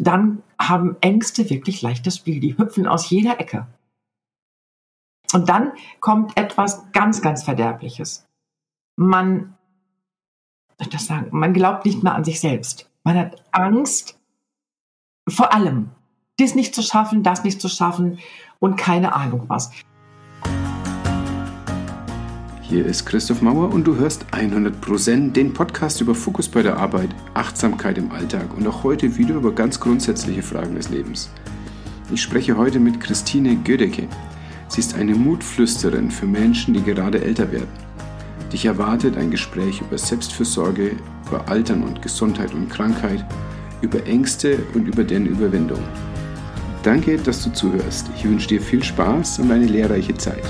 dann haben Ängste wirklich leichtes Spiel. Die hüpfen aus jeder Ecke. Und dann kommt etwas ganz, ganz Verderbliches. Man, das sagen, man glaubt nicht mehr an sich selbst. Man hat Angst vor allem. Dies nicht zu schaffen, das nicht zu schaffen und keine Ahnung was. Hier ist Christoph Mauer und du hörst 100% den Podcast über Fokus bei der Arbeit, Achtsamkeit im Alltag und auch heute wieder über ganz grundsätzliche Fragen des Lebens. Ich spreche heute mit Christine Gödecke. Sie ist eine Mutflüsterin für Menschen, die gerade älter werden. Dich erwartet ein Gespräch über Selbstfürsorge, über Altern und Gesundheit und Krankheit, über Ängste und über deren Überwindung. Danke, dass du zuhörst. Ich wünsche dir viel Spaß und eine lehrreiche Zeit.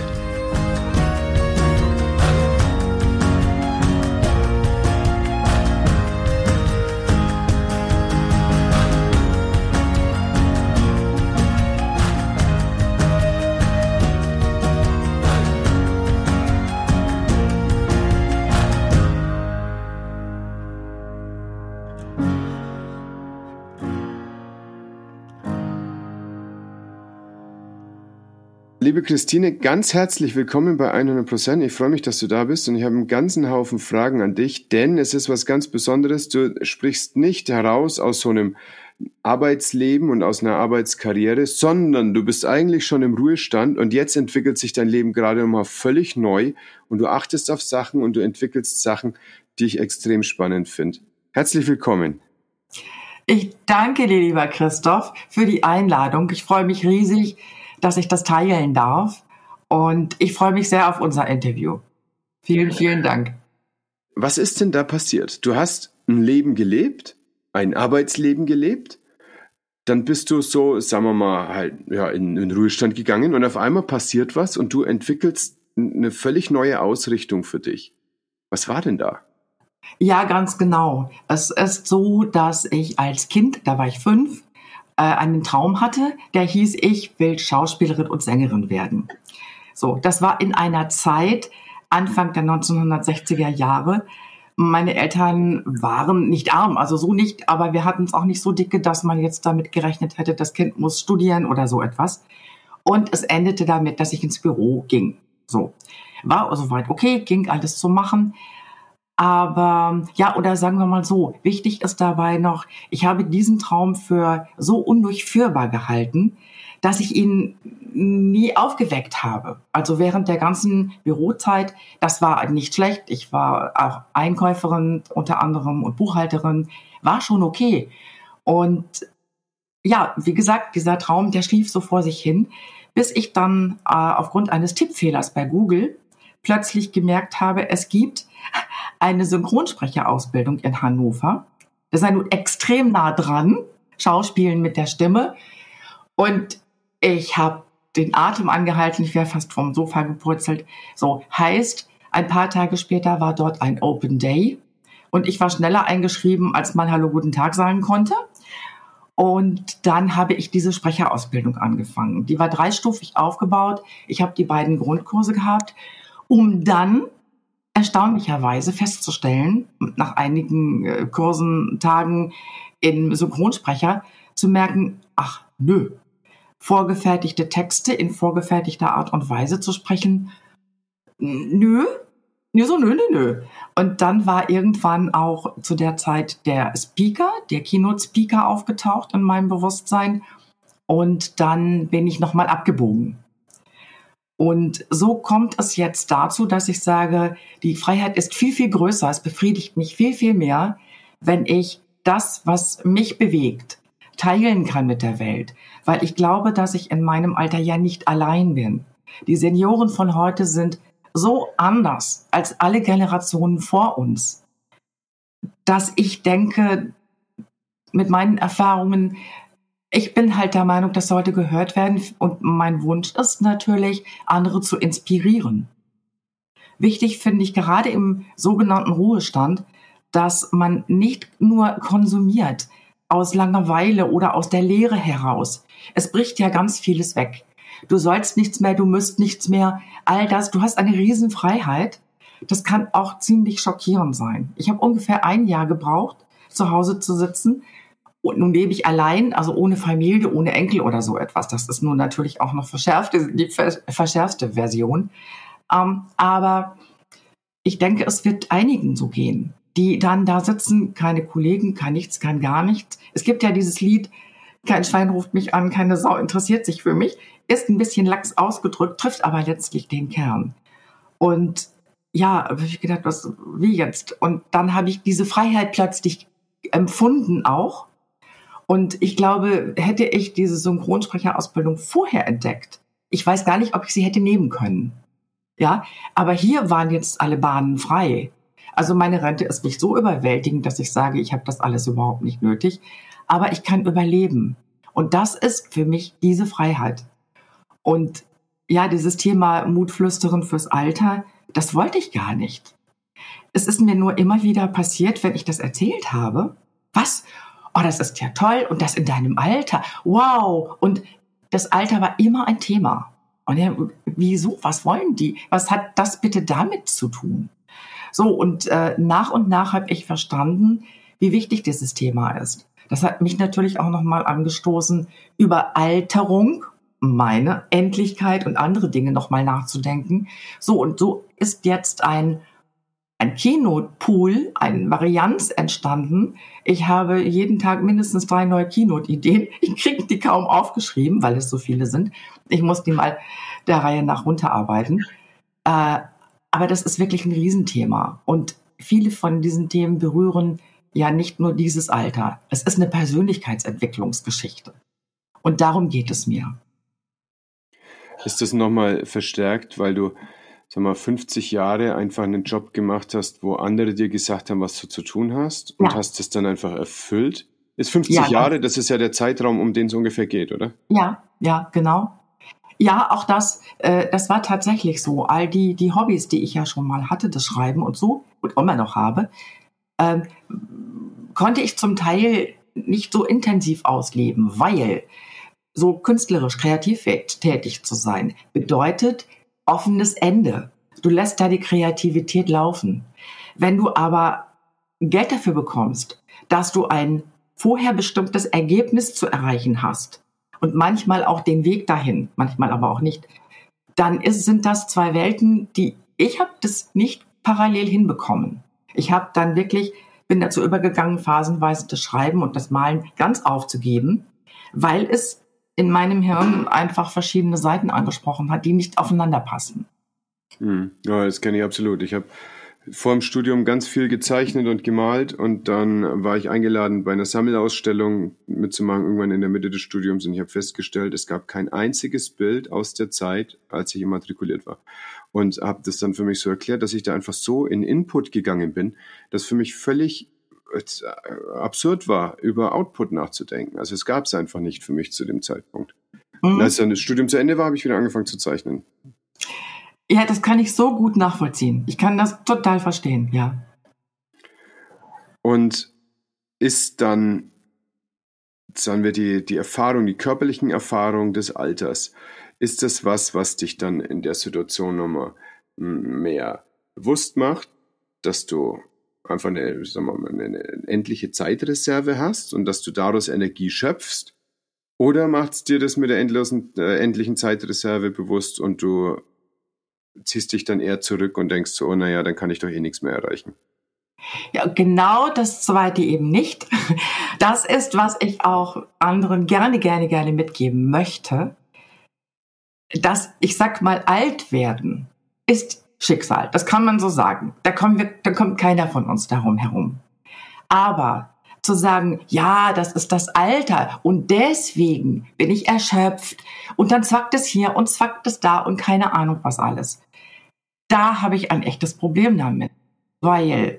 Liebe Christine, ganz herzlich willkommen bei 100%. Ich freue mich, dass du da bist und ich habe einen ganzen Haufen Fragen an dich, denn es ist was ganz Besonderes. Du sprichst nicht heraus aus so einem Arbeitsleben und aus einer Arbeitskarriere, sondern du bist eigentlich schon im Ruhestand und jetzt entwickelt sich dein Leben gerade nochmal völlig neu und du achtest auf Sachen und du entwickelst Sachen, die ich extrem spannend finde. Herzlich willkommen. Ich danke dir, lieber Christoph, für die Einladung. Ich freue mich riesig, dass ich das teilen darf. Und ich freue mich sehr auf unser Interview. Vielen, vielen Dank. Was ist denn da passiert? Du hast ein Leben gelebt, ein Arbeitsleben gelebt, dann bist du so, sagen wir mal, halt ja, in den Ruhestand gegangen und auf einmal passiert was und du entwickelst eine völlig neue Ausrichtung für dich. Was war denn da? Ja, ganz genau. Es ist so, dass ich als Kind, da war ich fünf, äh, einen Traum hatte, der hieß, ich will Schauspielerin und Sängerin werden. So, das war in einer Zeit, Anfang der 1960er Jahre. Meine Eltern waren nicht arm, also so nicht, aber wir hatten es auch nicht so dicke, dass man jetzt damit gerechnet hätte, das Kind muss studieren oder so etwas. Und es endete damit, dass ich ins Büro ging. So. War soweit okay, ging alles zu machen. Aber ja, oder sagen wir mal so, wichtig ist dabei noch, ich habe diesen Traum für so undurchführbar gehalten, dass ich ihn nie aufgeweckt habe. Also während der ganzen Bürozeit, das war nicht schlecht. Ich war auch Einkäuferin unter anderem und Buchhalterin, war schon okay. Und ja, wie gesagt, dieser Traum, der schlief so vor sich hin, bis ich dann äh, aufgrund eines Tippfehlers bei Google plötzlich gemerkt habe, es gibt eine Synchronsprecherausbildung in Hannover. Das sei nun extrem nah dran, Schauspielen mit der Stimme. Und ich habe den Atem angehalten, ich wäre fast vom Sofa gepurzelt. So heißt, ein paar Tage später war dort ein Open Day und ich war schneller eingeschrieben, als man Hallo, guten Tag sagen konnte. Und dann habe ich diese Sprecherausbildung angefangen. Die war dreistufig aufgebaut. Ich habe die beiden Grundkurse gehabt, um dann erstaunlicherweise festzustellen, nach einigen äh, Kursen, Tagen in Synchronsprecher, zu merken, ach nö, vorgefertigte Texte in vorgefertigter Art und Weise zu sprechen, nö, nö, so nö, nö, nö. Und dann war irgendwann auch zu der Zeit der Speaker, der Keynote-Speaker aufgetaucht in meinem Bewusstsein. Und dann bin ich nochmal abgebogen. Und so kommt es jetzt dazu, dass ich sage, die Freiheit ist viel, viel größer. Es befriedigt mich viel, viel mehr, wenn ich das, was mich bewegt, teilen kann mit der Welt. Weil ich glaube, dass ich in meinem Alter ja nicht allein bin. Die Senioren von heute sind so anders als alle Generationen vor uns, dass ich denke, mit meinen Erfahrungen, ich bin halt der Meinung, das sollte gehört werden. Und mein Wunsch ist natürlich, andere zu inspirieren. Wichtig finde ich gerade im sogenannten Ruhestand, dass man nicht nur konsumiert aus Langeweile oder aus der Leere heraus. Es bricht ja ganz vieles weg. Du sollst nichts mehr, du müsst nichts mehr, all das. Du hast eine Riesenfreiheit. Das kann auch ziemlich schockierend sein. Ich habe ungefähr ein Jahr gebraucht, zu Hause zu sitzen Und nun lebe ich allein, also ohne Familie, ohne Enkel oder so etwas. Das ist nun natürlich auch noch verschärfte, die verschärfte Version. Ähm, aber ich denke, es wird einigen so gehen, die dann da sitzen, keine Kollegen, kein nichts, kein gar nichts. Es gibt ja dieses Lied, kein Schwein ruft mich an, keine Sau interessiert sich für mich, ist ein bisschen lax ausgedrückt, trifft aber letztlich den Kern. Und ja, habe ich gedacht, was, wie jetzt? Und dann habe ich diese Freiheit plötzlich empfunden auch. Und ich glaube, hätte ich diese Synchronsprecherausbildung vorher entdeckt, ich weiß gar nicht, ob ich sie hätte nehmen können. Ja, aber hier waren jetzt alle Bahnen frei. Also meine Rente ist nicht so überwältigend, dass ich sage, ich habe das alles überhaupt nicht nötig, aber ich kann überleben. Und das ist für mich diese Freiheit. Und ja, dieses Thema Mutflüsteren fürs Alter, das wollte ich gar nicht. Es ist mir nur immer wieder passiert, wenn ich das erzählt habe. Was? Oh, das ist ja toll. Und das in deinem Alter. Wow. Und das Alter war immer ein Thema. Und ja, wieso? Was wollen die? Was hat das bitte damit zu tun? So, und äh, nach und nach habe ich verstanden, wie wichtig dieses Thema ist. Das hat mich natürlich auch nochmal angestoßen, über Alterung, meine Endlichkeit und andere Dinge nochmal nachzudenken. So, und so ist jetzt ein ein Keynote-Pool, eine Varianz entstanden. Ich habe jeden Tag mindestens drei neue Keynote-Ideen. Ich kriege die kaum aufgeschrieben, weil es so viele sind. Ich muss die mal der Reihe nach runterarbeiten. Äh, aber das ist wirklich ein Riesenthema. Und viele von diesen Themen berühren ja nicht nur dieses Alter. Es ist eine Persönlichkeitsentwicklungsgeschichte. Und darum geht es mir. Ist das nochmal verstärkt, weil du sag mal, 50 Jahre einfach einen Job gemacht hast, wo andere dir gesagt haben, was du zu tun hast und ja. hast es dann einfach erfüllt. Ist 50 ja, Jahre, das ist ja der Zeitraum, um den es ungefähr geht, oder? Ja, ja, genau. Ja, auch das, äh, das war tatsächlich so. All die, die Hobbys, die ich ja schon mal hatte, das Schreiben und so, und immer noch habe, ähm, konnte ich zum Teil nicht so intensiv ausleben, weil so künstlerisch, kreativ tätig zu sein, bedeutet, offenes Ende. Du lässt da die Kreativität laufen. Wenn du aber Geld dafür bekommst, dass du ein vorher bestimmtes Ergebnis zu erreichen hast und manchmal auch den Weg dahin, manchmal aber auch nicht, dann ist, sind das zwei Welten, die ich habe das nicht parallel hinbekommen. Ich habe dann wirklich bin dazu übergegangen, phasenweise das Schreiben und das Malen ganz aufzugeben, weil es in meinem Hirn einfach verschiedene Seiten angesprochen hat, die nicht aufeinander passen. Hm. Ja, das kenne ich absolut. Ich habe vor dem Studium ganz viel gezeichnet und gemalt und dann war ich eingeladen, bei einer Sammelausstellung mitzumachen, irgendwann in der Mitte des Studiums und ich habe festgestellt, es gab kein einziges Bild aus der Zeit, als ich immatrikuliert war. Und habe das dann für mich so erklärt, dass ich da einfach so in Input gegangen bin, dass für mich völlig absurd war, über Output nachzudenken. Also es gab es einfach nicht für mich zu dem Zeitpunkt. Mhm. Und als dann das Studium zu Ende war, habe ich wieder angefangen zu zeichnen. Ja, das kann ich so gut nachvollziehen. Ich kann das total verstehen, ja. Und ist dann, sagen wir, die, die Erfahrung, die körperlichen Erfahrungen des Alters, ist das was, was dich dann in der Situation nochmal mehr bewusst macht, dass du einfach eine, sagen wir mal, eine endliche Zeitreserve hast und dass du daraus Energie schöpfst? Oder macht es dir das mit der endlosen, äh, endlichen Zeitreserve bewusst und du ziehst dich dann eher zurück und denkst so, oh naja, dann kann ich doch eh nichts mehr erreichen? Ja, genau das zweite eben nicht. Das ist, was ich auch anderen gerne, gerne, gerne mitgeben möchte. Dass, ich sag mal, alt werden ist Schicksal. Das kann man so sagen. Da, kommen wir, da kommt keiner von uns darum herum. Aber zu sagen, ja, das ist das Alter und deswegen bin ich erschöpft und dann zwackt es hier und zwackt es da und keine Ahnung was alles. Da habe ich ein echtes Problem damit, weil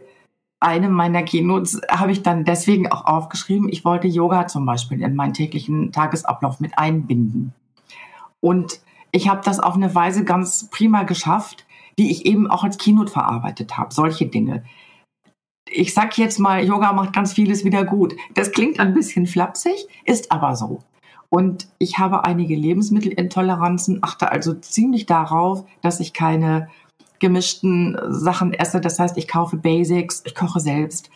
eine meiner Keynotes habe ich dann deswegen auch aufgeschrieben. Ich wollte Yoga zum Beispiel in meinen täglichen Tagesablauf mit einbinden. Und ich habe das auf eine Weise ganz prima geschafft, die ich eben auch als Keynote verarbeitet habe. Solche Dinge. Ich sag jetzt mal, Yoga macht ganz vieles wieder gut. Das klingt ein bisschen flapsig, ist aber so. Und ich habe einige Lebensmittelintoleranzen, achte also ziemlich darauf, dass ich keine gemischten Sachen esse. Das heißt, ich kaufe Basics, ich koche selbst.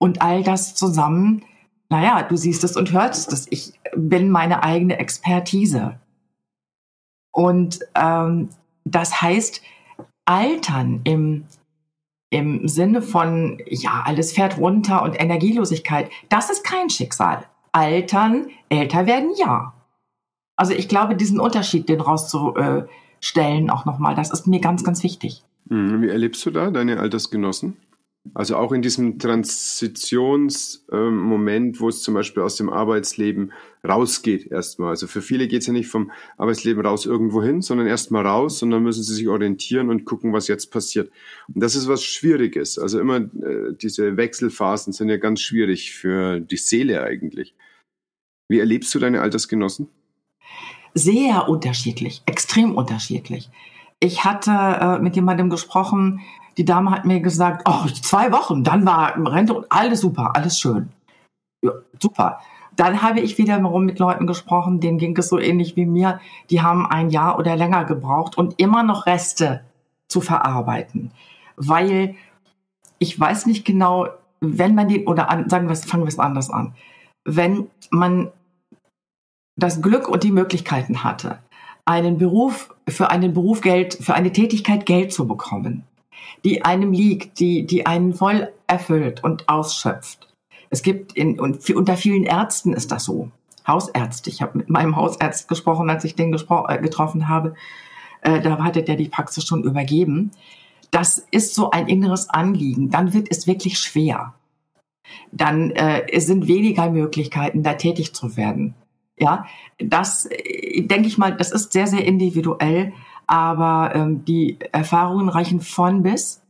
Und all das zusammen naja, du siehst es und hörst es. Ich bin meine eigene Expertise. Und ähm, das heißt, Altern im, im Sinne von, ja, alles fährt runter und Energielosigkeit, das ist kein Schicksal. Altern, älter werden, ja. Also ich glaube, diesen Unterschied, den rauszustellen auch nochmal, das ist mir ganz, ganz wichtig. Mhm. Wie erlebst du da deine Altersgenossen? Also auch in diesem Transitionsmoment, wo es zum Beispiel aus dem Arbeitsleben rausgeht erstmal. Also für viele geht es ja nicht vom Arbeitsleben raus irgendwo hin, sondern erstmal raus und dann müssen sie sich orientieren und gucken, was jetzt passiert. Und das ist was Schwieriges. Also immer äh, diese Wechselphasen sind ja ganz schwierig für die Seele eigentlich. Wie erlebst du deine Altersgenossen? Sehr unterschiedlich, extrem unterschiedlich. Ich hatte äh, mit jemandem gesprochen, die Dame hat mir gesagt, oh, zwei Wochen, dann war Rente und alles super, alles schön. Ja, super. Dann habe ich wiederum mit Leuten gesprochen, denen ging es so ähnlich wie mir. Die haben ein Jahr oder länger gebraucht und immer noch Reste zu verarbeiten. Weil ich weiß nicht genau, wenn man den, oder an, sagen wir es, fangen wir es anders an. Wenn man das Glück und die Möglichkeiten hatte, einen Beruf, für einen Beruf Geld, für eine Tätigkeit Geld zu bekommen, die einem liegt, die, die einen voll erfüllt und ausschöpft. Es gibt in, und unter vielen Ärzten ist das so. Hausärzte. Ich habe mit meinem Hausarzt gesprochen, als ich den äh, getroffen habe. Äh, da hatte der die Praxis schon übergeben. Das ist so ein inneres Anliegen. Dann wird es wirklich schwer. Dann äh, sind weniger Möglichkeiten, da tätig zu werden. Ja, das äh, denke ich mal, das ist sehr, sehr individuell aber ähm, die Erfahrungen reichen von bis.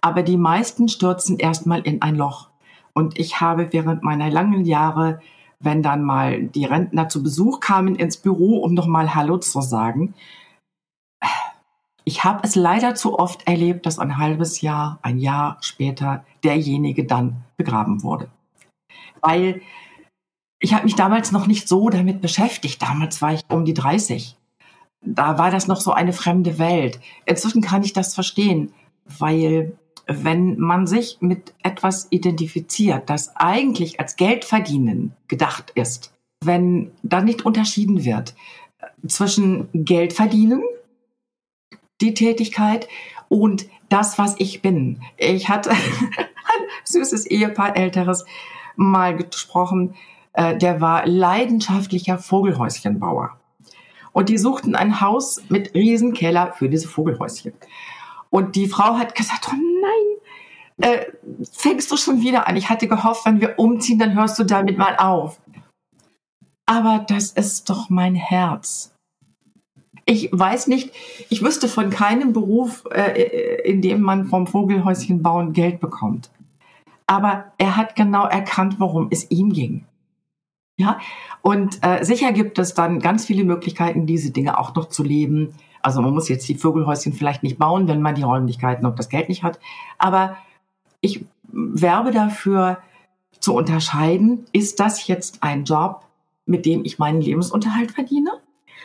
Aber die meisten stürzen erstmal in ein Loch. Und ich habe während meiner langen Jahre, wenn dann mal die Rentner zu Besuch kamen ins Büro, um nochmal Hallo zu sagen, ich habe es leider zu oft erlebt, dass ein halbes Jahr, ein Jahr später derjenige dann begraben wurde. Weil ich habe mich damals noch nicht so damit beschäftigt. Damals war ich um die 30 da war das noch so eine fremde Welt. Inzwischen kann ich das verstehen, weil wenn man sich mit etwas identifiziert, das eigentlich als Geld verdienen gedacht ist, wenn da nicht unterschieden wird zwischen Geld verdienen, die Tätigkeit und das, was ich bin. Ich hatte ein süßes Ehepaar, älteres, mal gesprochen, äh, der war leidenschaftlicher Vogelhäuschenbauer. Und die suchten ein Haus mit Riesenkeller für diese Vogelhäuschen. Und die Frau hat gesagt, oh nein, äh, fängst du schon wieder an. Ich hatte gehofft, wenn wir umziehen, dann hörst du damit mal auf. Aber das ist doch mein Herz. Ich weiß nicht, ich wüsste von keinem Beruf, äh, in dem man vom Vogelhäuschen bauen Geld bekommt. Aber er hat genau erkannt, worum es ihm ging. Ja, und äh, sicher gibt es dann ganz viele Möglichkeiten, diese Dinge auch noch zu leben. Also man muss jetzt die Vögelhäuschen vielleicht nicht bauen, wenn man die Räumlichkeiten und das Geld nicht hat. Aber ich werbe dafür zu unterscheiden, ist das jetzt ein Job, mit dem ich meinen Lebensunterhalt verdiene?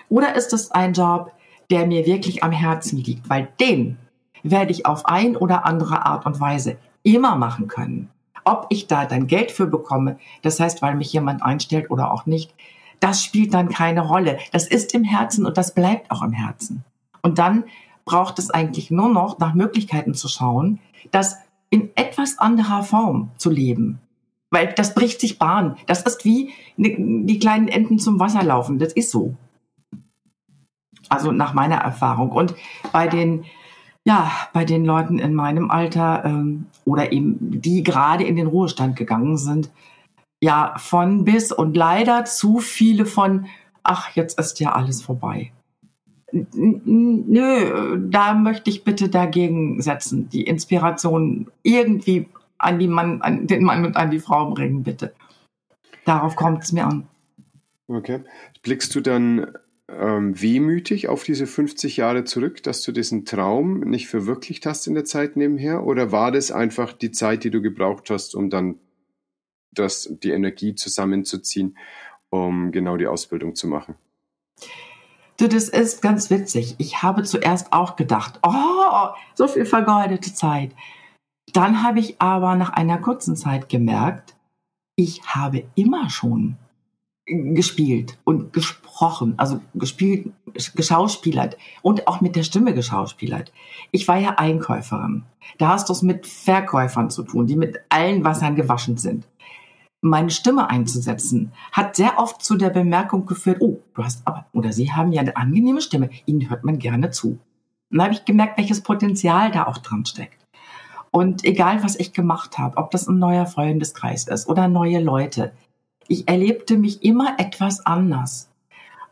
Oder ist es ein Job, der mir wirklich am Herzen liegt? Weil den werde ich auf ein oder andere Art und Weise immer machen können. Ob ich da dann Geld für bekomme, das heißt, weil mich jemand einstellt oder auch nicht, das spielt dann keine Rolle. Das ist im Herzen und das bleibt auch im Herzen. Und dann braucht es eigentlich nur noch nach Möglichkeiten zu schauen, das in etwas anderer Form zu leben. Weil das bricht sich Bahn. Das ist wie die kleinen Enten zum Wasser laufen. Das ist so. Also nach meiner Erfahrung. Und bei den ja, bei den Leuten in meinem Alter ähm, oder eben die gerade in den Ruhestand gegangen sind, ja, von bis und leider zu viele von, ach, jetzt ist ja alles vorbei. Nö, da möchte ich bitte dagegen setzen, die Inspiration irgendwie an die Mann, an den Mann und an die Frau bringen, bitte. Darauf kommt es mir an. Okay. Blickst du dann ähm, wehmütig auf diese 50 Jahre zurück, dass du diesen Traum nicht verwirklicht hast in der Zeit nebenher? Oder war das einfach die Zeit, die du gebraucht hast, um dann das, die Energie zusammenzuziehen, um genau die Ausbildung zu machen? Du, das ist ganz witzig. Ich habe zuerst auch gedacht, oh, so viel vergeudete Zeit. Dann habe ich aber nach einer kurzen Zeit gemerkt, ich habe immer schon gespielt und gesprochen, also gespielt, geschauspielert und auch mit der Stimme geschauspielert. Ich war ja Einkäuferin. Da hast du es mit Verkäufern zu tun, die mit allen Wassern gewaschen sind. Meine Stimme einzusetzen hat sehr oft zu der Bemerkung geführt, oh, du hast aber, oder sie haben ja eine angenehme Stimme, ihnen hört man gerne zu. Dann habe ich gemerkt, welches Potenzial da auch dran steckt. Und egal, was ich gemacht habe, ob das ein neuer Freundeskreis ist oder neue Leute, ich erlebte mich immer etwas anders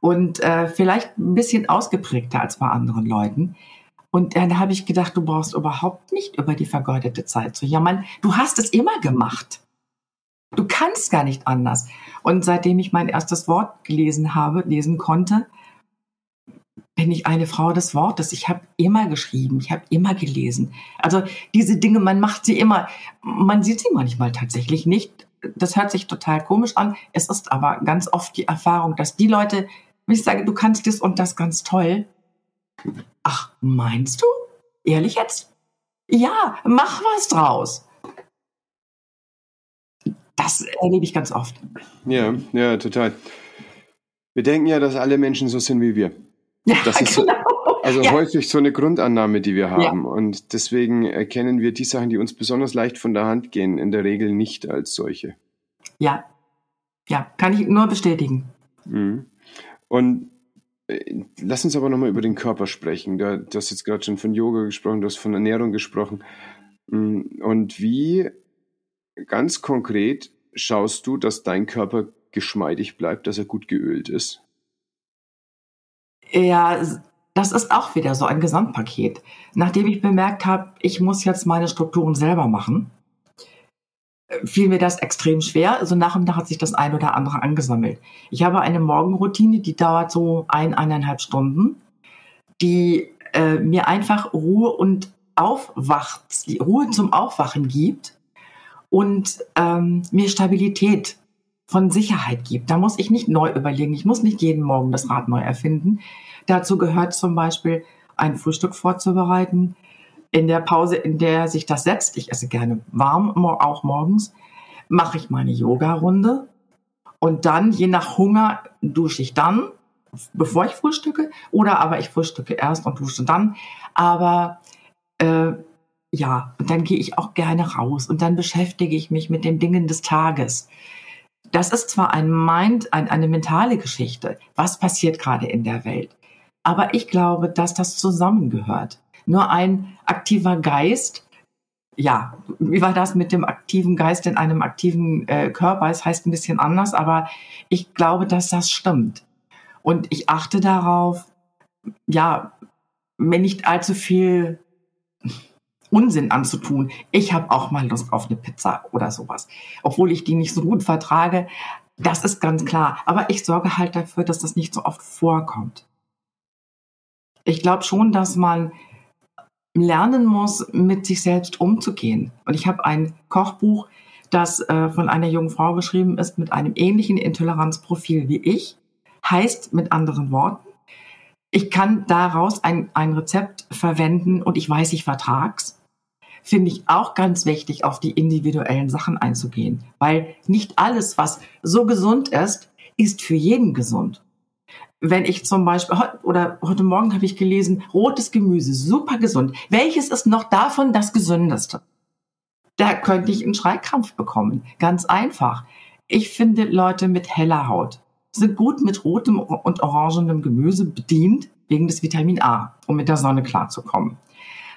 und äh, vielleicht ein bisschen ausgeprägter als bei anderen Leuten. Und dann habe ich gedacht, du brauchst überhaupt nicht über die vergeudete Zeit zu jammern. Du hast es immer gemacht. Du kannst gar nicht anders. Und seitdem ich mein erstes Wort gelesen habe, lesen konnte, bin ich eine Frau des Wortes. Ich habe immer geschrieben, ich habe immer gelesen. Also diese Dinge, man macht sie immer, man sieht sie manchmal tatsächlich nicht, das hört sich total komisch an. Es ist aber ganz oft die Erfahrung, dass die Leute, wenn ich sage, du kannst das und das ganz toll. Ach, meinst du? Ehrlich jetzt? Ja, mach was draus. Das erlebe ich ganz oft. Ja, ja, total. Wir denken ja, dass alle Menschen so sind wie wir. Ja, das ist genau. Also ja. häufig so eine Grundannahme, die wir haben. Ja. Und deswegen erkennen wir die Sachen, die uns besonders leicht von der Hand gehen, in der Regel nicht als solche. Ja, ja, kann ich nur bestätigen. Mhm. Und äh, lass uns aber nochmal über den Körper sprechen. Du, du hast jetzt gerade schon von Yoga gesprochen, du hast von Ernährung gesprochen. Mhm. Und wie ganz konkret schaust du, dass dein Körper geschmeidig bleibt, dass er gut geölt ist? Ja, das ist auch wieder so ein Gesamtpaket. Nachdem ich bemerkt habe, ich muss jetzt meine Strukturen selber machen, fiel mir das extrem schwer. Also nach und nach hat sich das ein oder andere angesammelt. Ich habe eine Morgenroutine, die dauert so ein, eineinhalb Stunden, die äh, mir einfach Ruhe und Aufwacht, Ruhe zum Aufwachen gibt und ähm, mir Stabilität von Sicherheit gibt. Da muss ich nicht neu überlegen. Ich muss nicht jeden Morgen das Rad neu erfinden. Dazu gehört zum Beispiel ein Frühstück vorzubereiten. In der Pause, in der sich das setzt, ich esse gerne warm, auch morgens, mache ich meine Yoga-Runde. Und dann, je nach Hunger, dusche ich dann, bevor ich frühstücke. Oder aber ich frühstücke erst und dusche dann. Aber äh, ja, und dann gehe ich auch gerne raus und dann beschäftige ich mich mit den Dingen des Tages das ist zwar ein Mind, ein, eine mentale Geschichte, was passiert gerade in der Welt, aber ich glaube, dass das zusammengehört. Nur ein aktiver Geist, ja, wie war das mit dem aktiven Geist in einem aktiven äh, Körper? Es heißt ein bisschen anders, aber ich glaube, dass das stimmt. Und ich achte darauf, ja, mir nicht allzu viel Unsinn anzutun. Ich habe auch mal Lust auf eine Pizza oder sowas, obwohl ich die nicht so gut vertrage. Das ist ganz klar. Aber ich sorge halt dafür, dass das nicht so oft vorkommt. Ich glaube schon, dass man lernen muss, mit sich selbst umzugehen. Und ich habe ein Kochbuch, das äh, von einer jungen Frau geschrieben ist, mit einem ähnlichen Intoleranzprofil wie ich. Heißt mit anderen Worten, ich kann daraus ein, ein Rezept verwenden und ich weiß, ich vertrag's finde ich auch ganz wichtig, auf die individuellen Sachen einzugehen. Weil nicht alles, was so gesund ist, ist für jeden gesund. Wenn ich zum Beispiel, oder heute Morgen habe ich gelesen, rotes Gemüse, super gesund. Welches ist noch davon das gesündeste? Da könnte ich einen Schreikrampf bekommen. Ganz einfach. Ich finde, Leute mit heller Haut sind gut mit rotem und orangenem Gemüse bedient, wegen des Vitamin A, um mit der Sonne klarzukommen.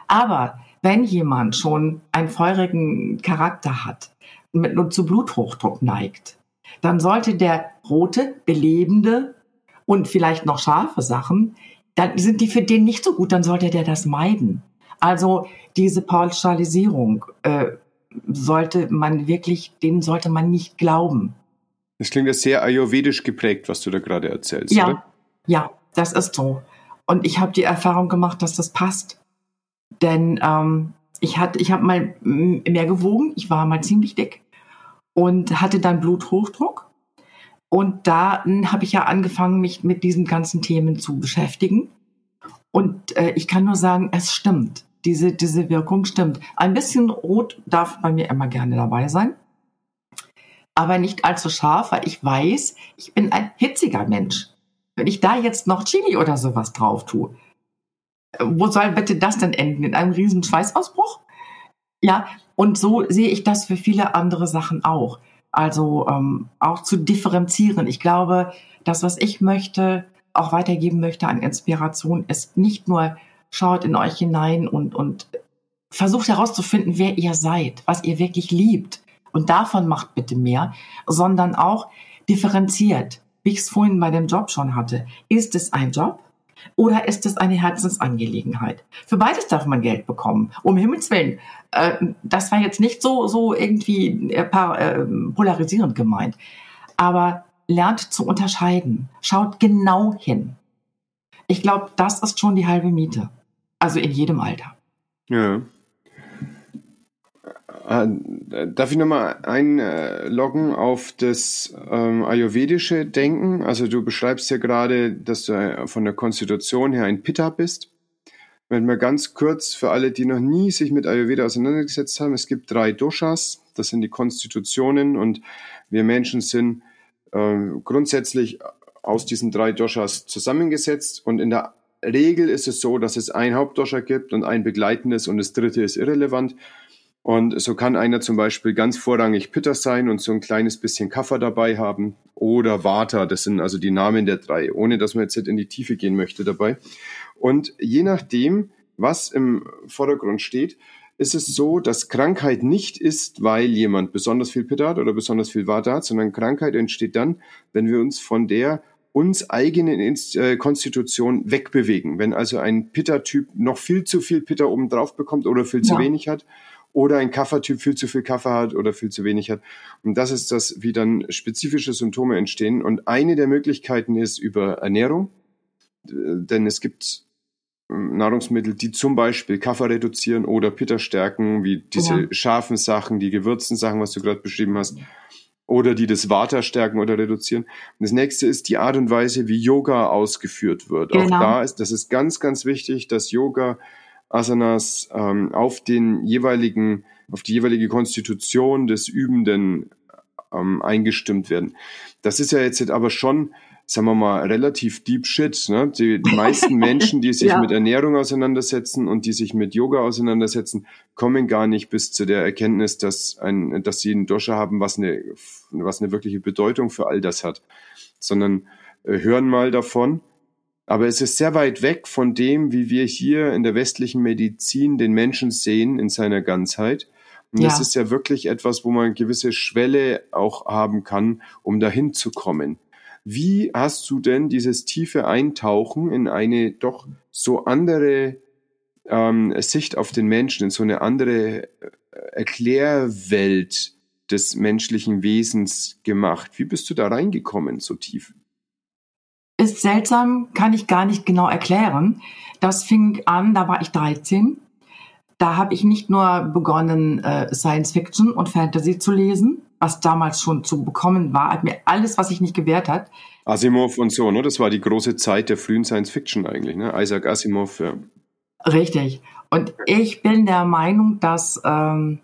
Aber wenn jemand schon einen feurigen Charakter hat und zu Bluthochdruck neigt, dann sollte der rote, belebende und vielleicht noch scharfe Sachen, dann sind die für den nicht so gut, dann sollte der das meiden. Also diese Pauschalisierung äh, sollte man wirklich, denen sollte man nicht glauben. Das klingt ja sehr ayurvedisch geprägt, was du da gerade erzählst. Ja, oder? ja, das ist so. Und ich habe die Erfahrung gemacht, dass das passt. Denn ähm, ich hatte, ich habe mal mehr gewogen, ich war mal ziemlich dick und hatte dann Bluthochdruck. Und da habe ich ja angefangen, mich mit diesen ganzen Themen zu beschäftigen. Und äh, ich kann nur sagen, es stimmt. Diese, diese Wirkung stimmt. Ein bisschen rot darf bei mir immer gerne dabei sein. aber nicht allzu scharf, weil ich weiß, ich bin ein hitziger Mensch. Wenn ich da jetzt noch Chili oder sowas drauf tue, wo soll bitte das denn enden? In einem riesen Schweißausbruch? Ja, und so sehe ich das für viele andere Sachen auch. Also ähm, auch zu differenzieren. Ich glaube, das, was ich möchte, auch weitergeben möchte an Inspiration, ist nicht nur schaut in euch hinein und, und versucht herauszufinden, wer ihr seid, was ihr wirklich liebt. Und davon macht bitte mehr, sondern auch differenziert, wie ich es vorhin bei dem Job schon hatte. Ist es ein Job? Oder ist es eine Herzensangelegenheit? Für beides darf man Geld bekommen. Um Himmels Willen. Äh, das war jetzt nicht so, so irgendwie äh, äh, polarisierend gemeint. Aber lernt zu unterscheiden. Schaut genau hin. Ich glaube, das ist schon die halbe Miete. Also in jedem Alter. Ja. Äh, darf ich nochmal einloggen auf das ähm, ayurvedische Denken? Also du beschreibst ja gerade, dass du äh, von der Konstitution her ein Pitta bist. Wenn wir ganz kurz für alle, die noch nie sich mit Ayurveda auseinandergesetzt haben, es gibt drei Doshas, das sind die Konstitutionen und wir Menschen sind äh, grundsätzlich aus diesen drei Doshas zusammengesetzt und in der Regel ist es so, dass es ein Hauptdosha gibt und ein begleitendes und das dritte ist irrelevant. Und so kann einer zum Beispiel ganz vorrangig Pitta sein und so ein kleines bisschen Kaffer dabei haben oder Vata, das sind also die Namen der drei, ohne dass man jetzt in die Tiefe gehen möchte dabei. Und je nachdem, was im Vordergrund steht, ist es so, dass Krankheit nicht ist, weil jemand besonders viel Pitta hat oder besonders viel Vata hat, sondern Krankheit entsteht dann, wenn wir uns von der uns eigenen äh, Konstitution wegbewegen. Wenn also ein Pitta-Typ noch viel zu viel Pitta oben drauf bekommt oder viel zu ja. wenig hat oder ein Kaffertyp viel zu viel Kaffer hat oder viel zu wenig hat. Und das ist das, wie dann spezifische Symptome entstehen. Und eine der Möglichkeiten ist über Ernährung, denn es gibt ähm, Nahrungsmittel, die zum Beispiel Kaffer reduzieren oder Pitta stärken, wie diese ja. scharfen Sachen, die gewürzten Sachen, was du gerade beschrieben hast, oder die das Vata stärken oder reduzieren. Und das nächste ist die Art und Weise, wie Yoga ausgeführt wird. Genau. Auch da ist, das ist ganz, ganz wichtig, dass Yoga Asanas ähm, auf den jeweiligen, auf die jeweilige Konstitution des Übenden ähm, eingestimmt werden. Das ist ja jetzt aber schon, sagen wir mal, relativ deep shit. Ne? Die, die meisten Menschen, die sich ja. mit Ernährung auseinandersetzen und die sich mit Yoga auseinandersetzen, kommen gar nicht bis zu der Erkenntnis, dass, ein, dass sie einen Dosha haben, was eine, was eine wirkliche Bedeutung für all das hat, sondern äh, hören mal davon aber es ist sehr weit weg von dem, wie wir hier in der westlichen Medizin den Menschen sehen in seiner Ganzheit. Und ja. das ist ja wirklich etwas, wo man eine gewisse Schwelle auch haben kann, um dahin zu kommen. Wie hast du denn dieses tiefe Eintauchen in eine doch so andere ähm, Sicht auf den Menschen, in so eine andere äh, Erklärwelt des menschlichen Wesens gemacht? Wie bist du da reingekommen so tief? Ist seltsam, kann ich gar nicht genau erklären. Das fing an, da war ich 13. Da habe ich nicht nur begonnen, äh, Science Fiction und Fantasy zu lesen, was damals schon zu bekommen war, hat mir alles, was sich nicht gewehrt hat. Asimov und so, ne? Das war die große Zeit der frühen Science Fiction eigentlich, ne? Isaac Asimov, ja. Richtig. Und ich bin der Meinung, dass ähm,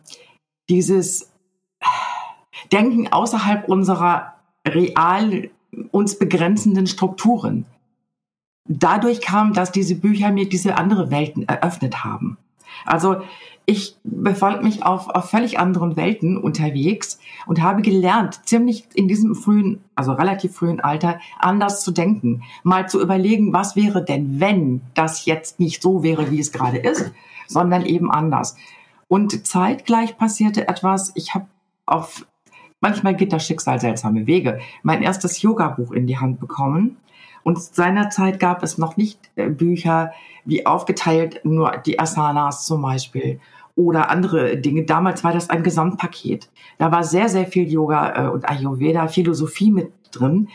dieses Denken außerhalb unserer real uns begrenzenden Strukturen. Dadurch kam, dass diese Bücher mir diese andere Welten eröffnet haben. Also ich befand mich auf, auf völlig anderen Welten unterwegs und habe gelernt, ziemlich in diesem frühen, also relativ frühen Alter, anders zu denken. Mal zu überlegen, was wäre denn, wenn das jetzt nicht so wäre, wie es gerade ist, sondern eben anders. Und zeitgleich passierte etwas, ich habe auf Manchmal geht das Schicksal seltsame Wege. Mein erstes Yoga-Buch in die Hand bekommen. Und seinerzeit gab es noch nicht äh, Bücher wie aufgeteilt, nur die Asanas zum Beispiel oder andere Dinge. Damals war das ein Gesamtpaket. Da war sehr, sehr viel Yoga äh, und Ayurveda, Philosophie mit drin.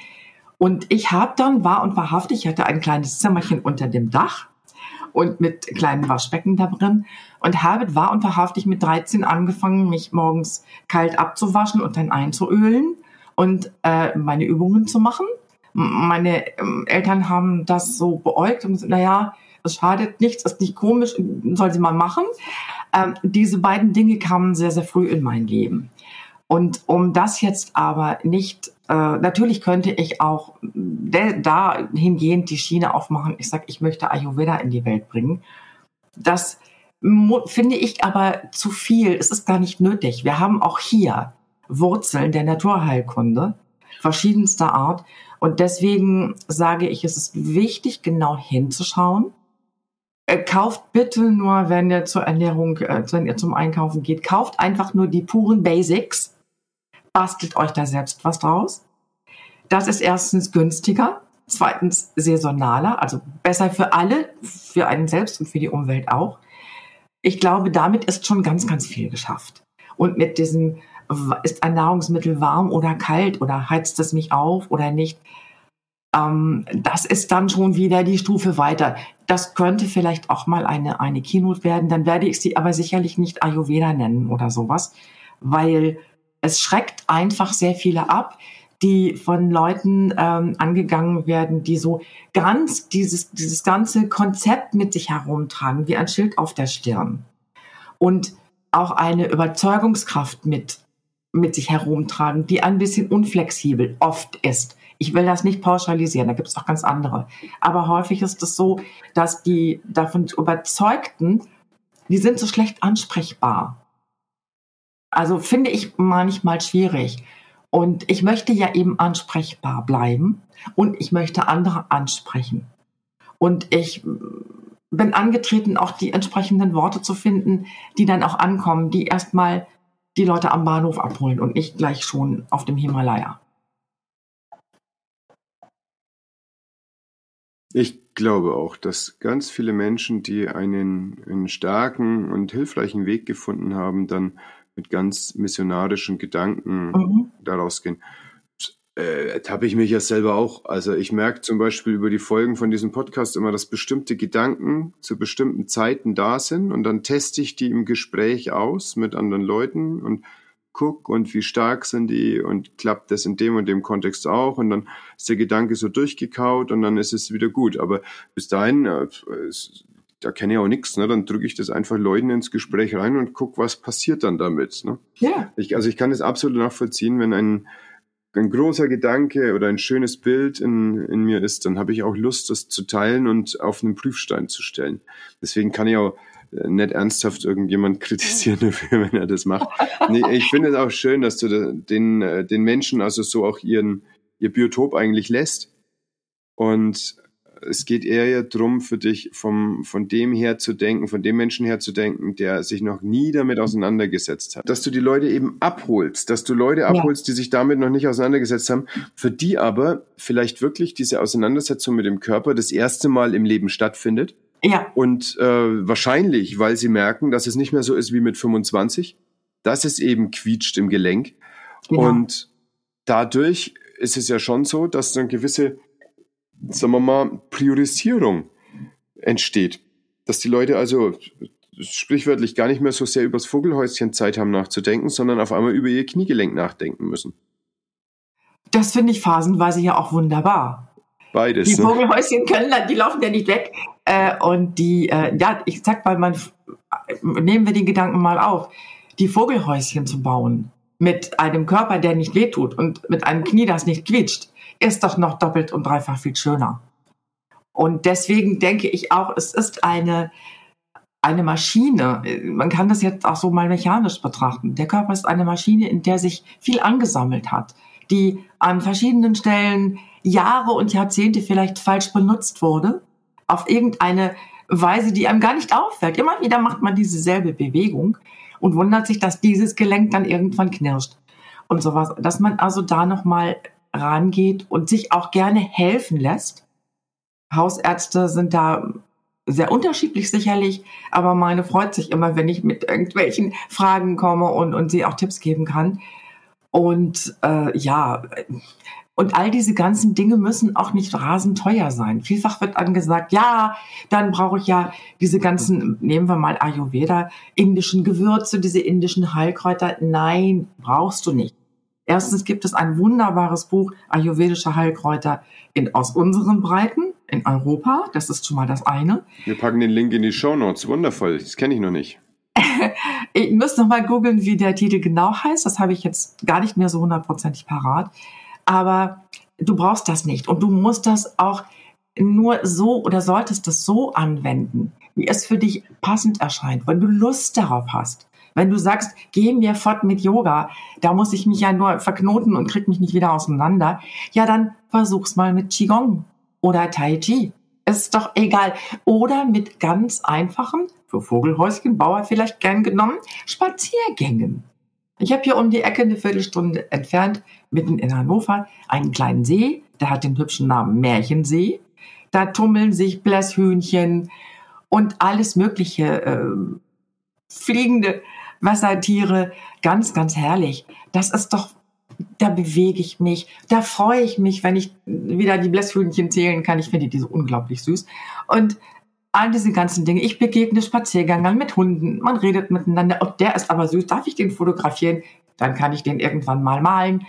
Und ich habe dann, war und wahrhaftig, ich hatte ein kleines Zimmerchen unter dem Dach und mit kleinen Waschbecken da drin und habe wahr und wahrhaftig mit 13 angefangen, mich morgens kalt abzuwaschen und dann einzuölen und äh, meine Übungen zu machen. Meine ähm, Eltern haben das so beäugt und gesagt, naja, es schadet nichts, ist nicht komisch, soll sie mal machen. Ähm, diese beiden Dinge kamen sehr, sehr früh in mein Leben. Und um das jetzt aber nicht, äh, natürlich könnte ich auch dahingehend die Schiene aufmachen, ich sage, ich möchte Ayurveda in die Welt bringen. Das finde ich aber zu viel. Es ist gar nicht nötig. Wir haben auch hier Wurzeln der Naturheilkunde verschiedenster Art. Und deswegen sage ich, es ist wichtig, genau hinzuschauen. Äh, kauft bitte nur, wenn ihr zur Ernährung, äh, wenn ihr zum Einkaufen geht, kauft einfach nur die puren Basics bastelt euch da selbst was draus. Das ist erstens günstiger, zweitens saisonaler, also besser für alle, für einen selbst und für die Umwelt auch. Ich glaube, damit ist schon ganz, ganz viel geschafft. Und mit diesem, ist ein Nahrungsmittel warm oder kalt oder heizt es mich auf oder nicht, ähm, das ist dann schon wieder die Stufe weiter. Das könnte vielleicht auch mal eine, eine Keynote werden, dann werde ich sie aber sicherlich nicht Ayurveda nennen oder sowas, weil es schreckt einfach sehr viele ab, die von Leuten ähm, angegangen werden, die so ganz dieses, dieses ganze Konzept mit sich herumtragen, wie ein Schild auf der Stirn. Und auch eine Überzeugungskraft mit, mit sich herumtragen, die ein bisschen unflexibel oft ist. Ich will das nicht pauschalisieren, da gibt es auch ganz andere. Aber häufig ist es so, dass die davon Überzeugten, die sind so schlecht ansprechbar. Also finde ich manchmal schwierig. Und ich möchte ja eben ansprechbar bleiben und ich möchte andere ansprechen. Und ich bin angetreten, auch die entsprechenden Worte zu finden, die dann auch ankommen, die erstmal die Leute am Bahnhof abholen und nicht gleich schon auf dem Himalaya. Ich glaube auch, dass ganz viele Menschen, die einen, einen starken und hilfreichen Weg gefunden haben, dann mit ganz missionarischen Gedanken mhm. daraus gehen. Äh, habe ich mich ja selber auch. Also ich merke zum Beispiel über die Folgen von diesem Podcast immer, dass bestimmte Gedanken zu bestimmten Zeiten da sind und dann teste ich die im Gespräch aus mit anderen Leuten und guck und wie stark sind die und klappt das in dem und dem Kontext auch und dann ist der Gedanke so durchgekaut und dann ist es wieder gut. Aber bis dahin äh, da kenne ich auch nichts, ne? dann drücke ich das einfach Leuten ins Gespräch rein und guck, was passiert dann damit. Ne? Ja. Ich, also ich kann es absolut nachvollziehen, wenn ein, ein großer Gedanke oder ein schönes Bild in, in mir ist, dann habe ich auch Lust, das zu teilen und auf einen Prüfstein zu stellen. Deswegen kann ich auch äh, nicht ernsthaft irgendjemand kritisieren dafür, wenn er das macht. Nee, ich finde es auch schön, dass du den, äh, den Menschen also so auch ihren, ihr Biotop eigentlich lässt und es geht eher ja drum für dich, vom, von dem her zu denken, von dem Menschen her zu denken, der sich noch nie damit auseinandergesetzt hat. Dass du die Leute eben abholst, dass du Leute abholst, ja. die sich damit noch nicht auseinandergesetzt haben, für die aber vielleicht wirklich diese Auseinandersetzung mit dem Körper das erste Mal im Leben stattfindet. Ja. Und äh, wahrscheinlich, weil sie merken, dass es nicht mehr so ist wie mit 25, dass es eben quietscht im Gelenk. Genau. Und dadurch ist es ja schon so, dass dann gewisse sagen wir mal, Priorisierung entsteht. Dass die Leute also sprichwörtlich gar nicht mehr so sehr übers Vogelhäuschen Zeit haben nachzudenken, sondern auf einmal über ihr Kniegelenk nachdenken müssen. Das finde ich phasenweise ja auch wunderbar. Beides. Die ne? Vogelhäuschen können, die laufen ja nicht weg. Äh, und die, äh, ja, ich sag mal, man, nehmen wir den Gedanken mal auf, die Vogelhäuschen zu bauen mit einem Körper, der nicht wehtut und mit einem Knie, das nicht quietscht, ist doch noch doppelt und dreifach viel schöner. Und deswegen denke ich auch, es ist eine, eine Maschine. Man kann das jetzt auch so mal mechanisch betrachten. Der Körper ist eine Maschine, in der sich viel angesammelt hat, die an verschiedenen Stellen Jahre und Jahrzehnte vielleicht falsch benutzt wurde, auf irgendeine Weise, die einem gar nicht auffällt. Immer wieder macht man dieselbe Bewegung und wundert sich, dass dieses Gelenk dann irgendwann knirscht und sowas. Dass man also da nochmal rangeht und sich auch gerne helfen lässt. Hausärzte sind da sehr unterschiedlich sicherlich, aber meine freut sich immer, wenn ich mit irgendwelchen Fragen komme und, und sie auch Tipps geben kann. Und äh, ja, und all diese ganzen Dinge müssen auch nicht rasend teuer sein. Vielfach wird angesagt, ja, dann brauche ich ja diese ganzen, nehmen wir mal Ayurveda, indischen Gewürze, diese indischen Heilkräuter. Nein, brauchst du nicht. Erstens gibt es ein wunderbares Buch Ayurvedische Heilkräuter in, aus unseren Breiten in Europa. Das ist schon mal das eine. Wir packen den Link in die Show Notes. Wundervoll. Das kenne ich noch nicht. ich muss noch mal googeln, wie der Titel genau heißt. Das habe ich jetzt gar nicht mehr so hundertprozentig parat. Aber du brauchst das nicht. Und du musst das auch nur so oder solltest das so anwenden, wie es für dich passend erscheint, wenn du Lust darauf hast. Wenn du sagst, geh mir fort mit Yoga, da muss ich mich ja nur verknoten und krieg mich nicht wieder auseinander, ja, dann versuch's mal mit Qigong oder Tai Chi. Ist doch egal. Oder mit ganz einfachen, für Vogelhäuschenbauer vielleicht gern genommen, Spaziergängen. Ich habe hier um die Ecke eine Viertelstunde entfernt, mitten in Hannover, einen kleinen See, der hat den hübschen Namen Märchensee. Da tummeln sich Blässhühnchen und alles mögliche äh, fliegende Wassertiere. Ganz, ganz herrlich. Das ist doch, da bewege ich mich, da freue ich mich, wenn ich wieder die Blässhühnchen zählen kann. Ich finde die so unglaublich süß. Und all diese ganzen Dinge. Ich begegne Spaziergängern mit Hunden. Man redet miteinander. Oh, der ist aber süß. Darf ich den fotografieren? Dann kann ich den irgendwann mal malen.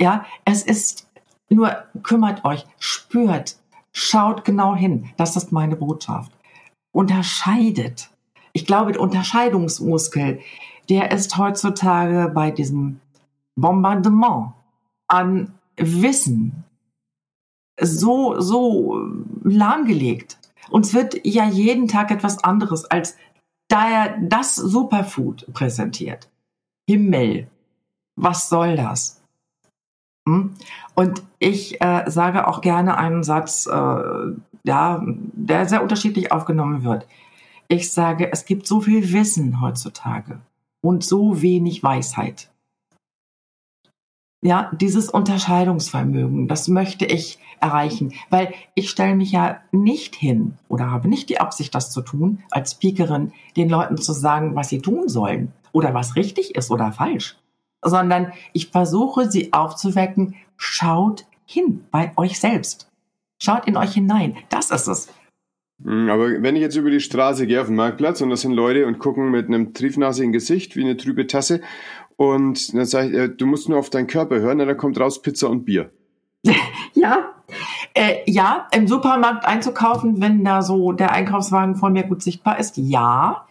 Ja, es ist nur kümmert euch, spürt, schaut genau hin. Das ist meine Botschaft. Unterscheidet. Ich glaube, der Unterscheidungsmuskel, der ist heutzutage bei diesem Bombardement an Wissen so, so lahmgelegt. Uns wird ja jeden Tag etwas anderes als da er das Superfood präsentiert. Himmel, was soll das? Hm? Und ich äh, sage auch gerne einen Satz, äh, ja, der sehr unterschiedlich aufgenommen wird. Ich sage, es gibt so viel Wissen heutzutage und so wenig Weisheit. Ja, dieses Unterscheidungsvermögen, das möchte ich erreichen, weil ich stelle mich ja nicht hin oder habe nicht die Absicht, das zu tun, als Speakerin den Leuten zu sagen, was sie tun sollen oder was richtig ist oder falsch, sondern ich versuche sie aufzuwecken, schaut hin bei euch selbst. Schaut in euch hinein. Das ist es. Hm, aber wenn ich jetzt über die Straße gehe auf den Marktplatz und da sind Leute und gucken mit einem triefnasigen Gesicht wie eine trübe Tasse und dann sage ich, äh, du musst nur auf deinen Körper hören, dann kommt raus Pizza und Bier. ja, äh, ja, im Supermarkt einzukaufen, wenn da so der Einkaufswagen vor mir gut sichtbar ist, ja.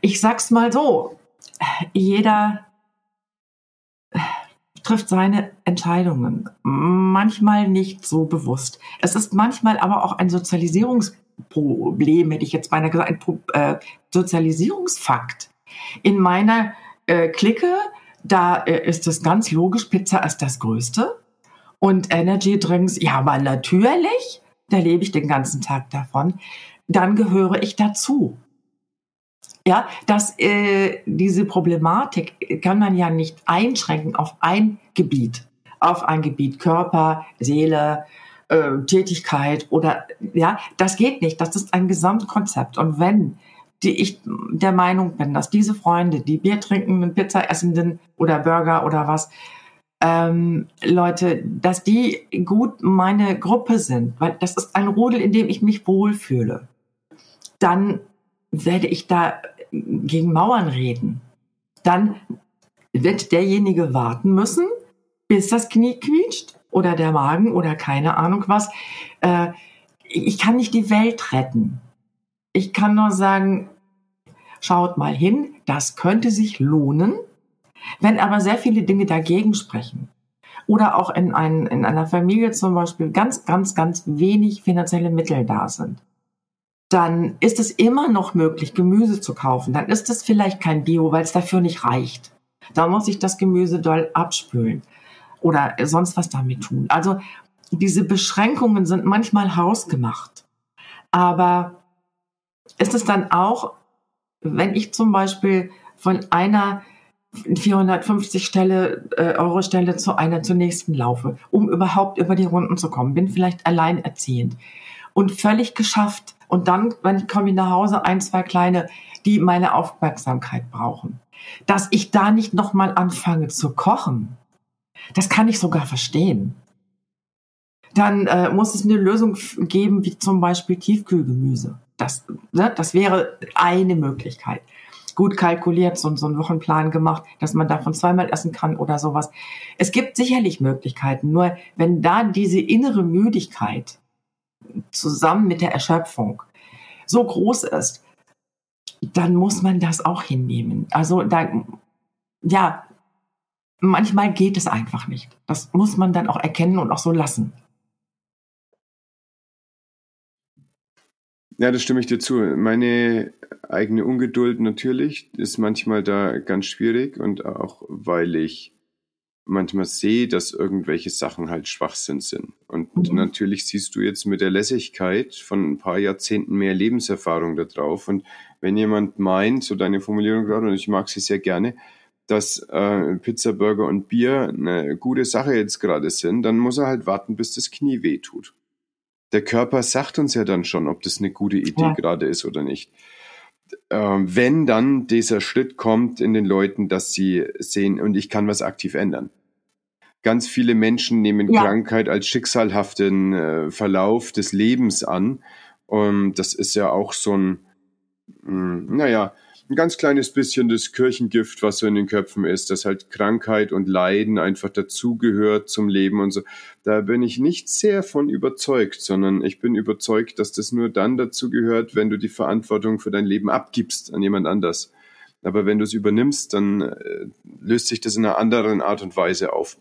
Ich sag's mal so, jeder trifft seine Entscheidungen. Manchmal nicht so bewusst. Es ist manchmal aber auch ein Sozialisierungsproblem, hätte ich jetzt beinahe gesagt, ein Pro äh, Sozialisierungsfakt. In meiner äh, Clique, da äh, ist es ganz logisch, Pizza ist das Größte. Und Energy Drinks, ja, aber natürlich, da lebe ich den ganzen Tag davon. Dann gehöre ich dazu. Ja, dass äh, diese Problematik kann man ja nicht einschränken auf ein Gebiet, auf ein Gebiet Körper, Seele, äh, Tätigkeit oder ja, das geht nicht. Das ist ein Gesamtkonzept. Und wenn die ich der Meinung bin, dass diese Freunde, die Bier trinkenden, Pizza essenden oder Burger oder was, ähm, Leute, dass die gut meine Gruppe sind, weil das ist ein Rudel, in dem ich mich wohlfühle, dann werde ich da gegen Mauern reden. Dann wird derjenige warten müssen, bis das Knie quietscht oder der Magen oder keine Ahnung was. Äh, ich kann nicht die Welt retten. Ich kann nur sagen, schaut mal hin, das könnte sich lohnen. Wenn aber sehr viele Dinge dagegen sprechen oder auch in, ein, in einer Familie zum Beispiel ganz, ganz, ganz wenig finanzielle Mittel da sind, dann ist es immer noch möglich, Gemüse zu kaufen. Dann ist es vielleicht kein Bio, weil es dafür nicht reicht. Da muss ich das Gemüse doll abspülen oder sonst was damit tun. Also diese Beschränkungen sind manchmal hausgemacht. Aber ist es dann auch, wenn ich zum Beispiel von einer 450 Stelle, äh, Euro Stelle zu einer zur nächsten laufe, um überhaupt über die Runden zu kommen, bin vielleicht alleinerziehend und völlig geschafft und dann, wenn ich komme nach Hause, ein, zwei kleine, die meine Aufmerksamkeit brauchen. Dass ich da nicht nochmal anfange zu kochen, das kann ich sogar verstehen. Dann äh, muss es eine Lösung geben, wie zum Beispiel Tiefkühlgemüse. Das, ne, das wäre eine Möglichkeit. Gut kalkuliert, so, so einen Wochenplan gemacht, dass man davon zweimal essen kann oder sowas. Es gibt sicherlich Möglichkeiten, nur wenn da diese innere Müdigkeit zusammen mit der Erschöpfung so groß ist, dann muss man das auch hinnehmen. Also da, ja, manchmal geht es einfach nicht. Das muss man dann auch erkennen und auch so lassen. Ja, das stimme ich dir zu. Meine eigene Ungeduld natürlich ist manchmal da ganz schwierig und auch weil ich manchmal sehe, dass irgendwelche Sachen halt Schwachsinn sind. Und mhm. natürlich siehst du jetzt mit der Lässigkeit von ein paar Jahrzehnten mehr Lebenserfahrung da drauf. Und wenn jemand meint, so deine Formulierung gerade, und ich mag sie sehr gerne, dass äh, Pizza, Burger und Bier eine gute Sache jetzt gerade sind, dann muss er halt warten, bis das Knie weh tut der Körper sagt uns ja dann schon, ob das eine gute Idee ja. gerade ist oder nicht. Ähm, wenn dann dieser Schritt kommt in den Leuten, dass sie sehen, und ich kann was aktiv ändern. Ganz viele Menschen nehmen ja. Krankheit als schicksalhaften äh, Verlauf des Lebens an. Und das ist ja auch so ein, mh, hm, naja, ein ganz kleines bisschen das Kirchengift, was so in den Köpfen ist, dass halt Krankheit und Leiden einfach dazugehört zum Leben und so. Da bin ich nicht sehr von überzeugt, sondern ich bin überzeugt, dass das nur dann dazu gehört, wenn du die Verantwortung für dein Leben abgibst an jemand anders. Aber wenn du es übernimmst, dann äh, löst sich das in einer anderen Art und Weise auf.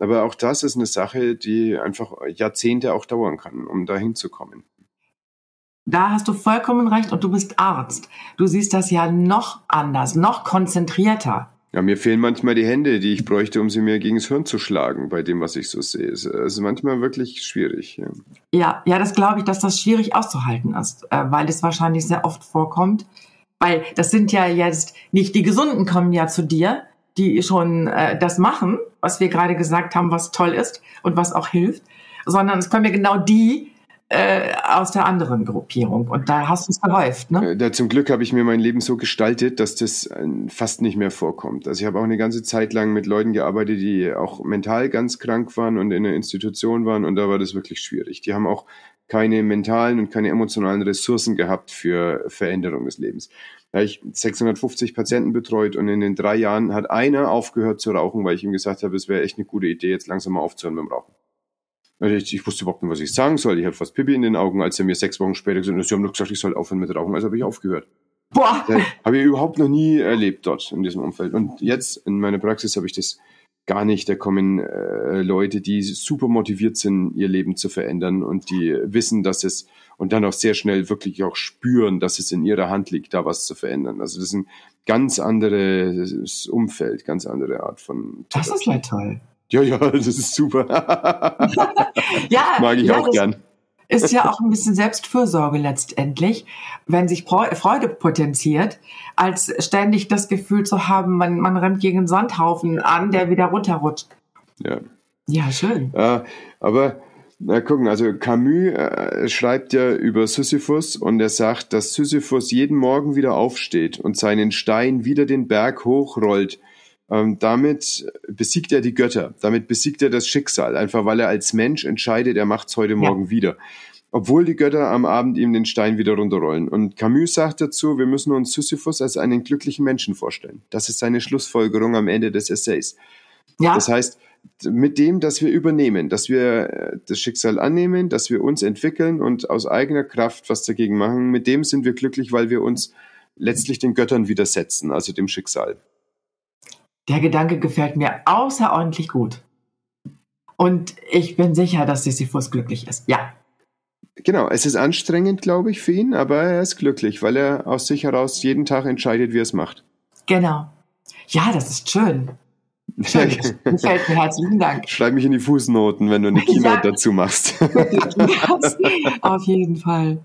Aber auch das ist eine Sache, die einfach Jahrzehnte auch dauern kann, um da hinzukommen. Da hast du vollkommen recht und du bist Arzt. Du siehst das ja noch anders, noch konzentrierter. Ja, mir fehlen manchmal die Hände, die ich bräuchte, um sie mir gegen das Hirn zu schlagen, bei dem, was ich so sehe. Es ist manchmal wirklich schwierig. Ja, ja, ja das glaube ich, dass das schwierig auszuhalten ist, äh, weil es wahrscheinlich sehr oft vorkommt. Weil das sind ja jetzt nicht die Gesunden kommen ja zu dir, die schon äh, das machen, was wir gerade gesagt haben, was toll ist und was auch hilft, sondern es kommen ja genau die, äh, aus der anderen Gruppierung. Und da hast du es gehäuft, ne? Äh, da, zum Glück habe ich mir mein Leben so gestaltet, dass das äh, fast nicht mehr vorkommt. Also ich habe auch eine ganze Zeit lang mit Leuten gearbeitet, die auch mental ganz krank waren und in einer Institution waren und da war das wirklich schwierig. Die haben auch keine mentalen und keine emotionalen Ressourcen gehabt für Veränderung des Lebens. Da habe ich 650 Patienten betreut und in den drei Jahren hat einer aufgehört zu rauchen, weil ich ihm gesagt habe, es wäre echt eine gute Idee, jetzt langsam mal aufzuhören mit dem Rauchen. Also ich, ich, wusste überhaupt nicht, was ich sagen soll. Ich habe fast Pipi in den Augen, als er mir sechs Wochen später gesagt hat, sie haben doch gesagt, ich soll aufhören mit Rauchen. Also habe ich aufgehört. Boah! Habe ich überhaupt noch nie erlebt dort in diesem Umfeld. Und jetzt in meiner Praxis habe ich das gar nicht. Da kommen äh, Leute, die super motiviert sind, ihr Leben zu verändern und die wissen, dass es und dann auch sehr schnell wirklich auch spüren, dass es in ihrer Hand liegt, da was zu verändern. Also das ist ein ganz anderes Umfeld, ganz andere Art von. Therapie. Das ist ja toll. Ja, ja, das ist super. ja, mag ich ja, auch gern. Ist ja auch ein bisschen Selbstfürsorge letztendlich, wenn sich Freude potenziert, als ständig das Gefühl zu haben, man, man rennt gegen einen Sandhaufen an, der wieder runterrutscht. Ja. Ja, schön. Ja, aber na gucken, also Camus äh, schreibt ja über Sisyphus und er sagt, dass Sisyphus jeden Morgen wieder aufsteht und seinen Stein wieder den Berg hochrollt ähm, damit besiegt er die Götter, damit besiegt er das Schicksal, einfach weil er als Mensch entscheidet, er macht's heute Morgen ja. wieder. Obwohl die Götter am Abend ihm den Stein wieder runterrollen. Und Camus sagt dazu, wir müssen uns Sisyphus als einen glücklichen Menschen vorstellen. Das ist seine Schlussfolgerung am Ende des Essays. Ja. Das heißt, mit dem, dass wir übernehmen, dass wir äh, das Schicksal annehmen, dass wir uns entwickeln und aus eigener Kraft was dagegen machen, mit dem sind wir glücklich, weil wir uns letztlich den Göttern widersetzen, also dem Schicksal. Der Gedanke gefällt mir außerordentlich gut. Und ich bin sicher, dass Sisyphus glücklich ist. Ja. Genau, es ist anstrengend, glaube ich, für ihn, aber er ist glücklich, weil er aus sich heraus jeden Tag entscheidet, wie er es macht. Genau. Ja, das ist schön. Schön. Gefällt mir. Herzlichen Dank. Schreib mich in die Fußnoten, wenn du eine Keynote ja. dazu machst. auf jeden Fall.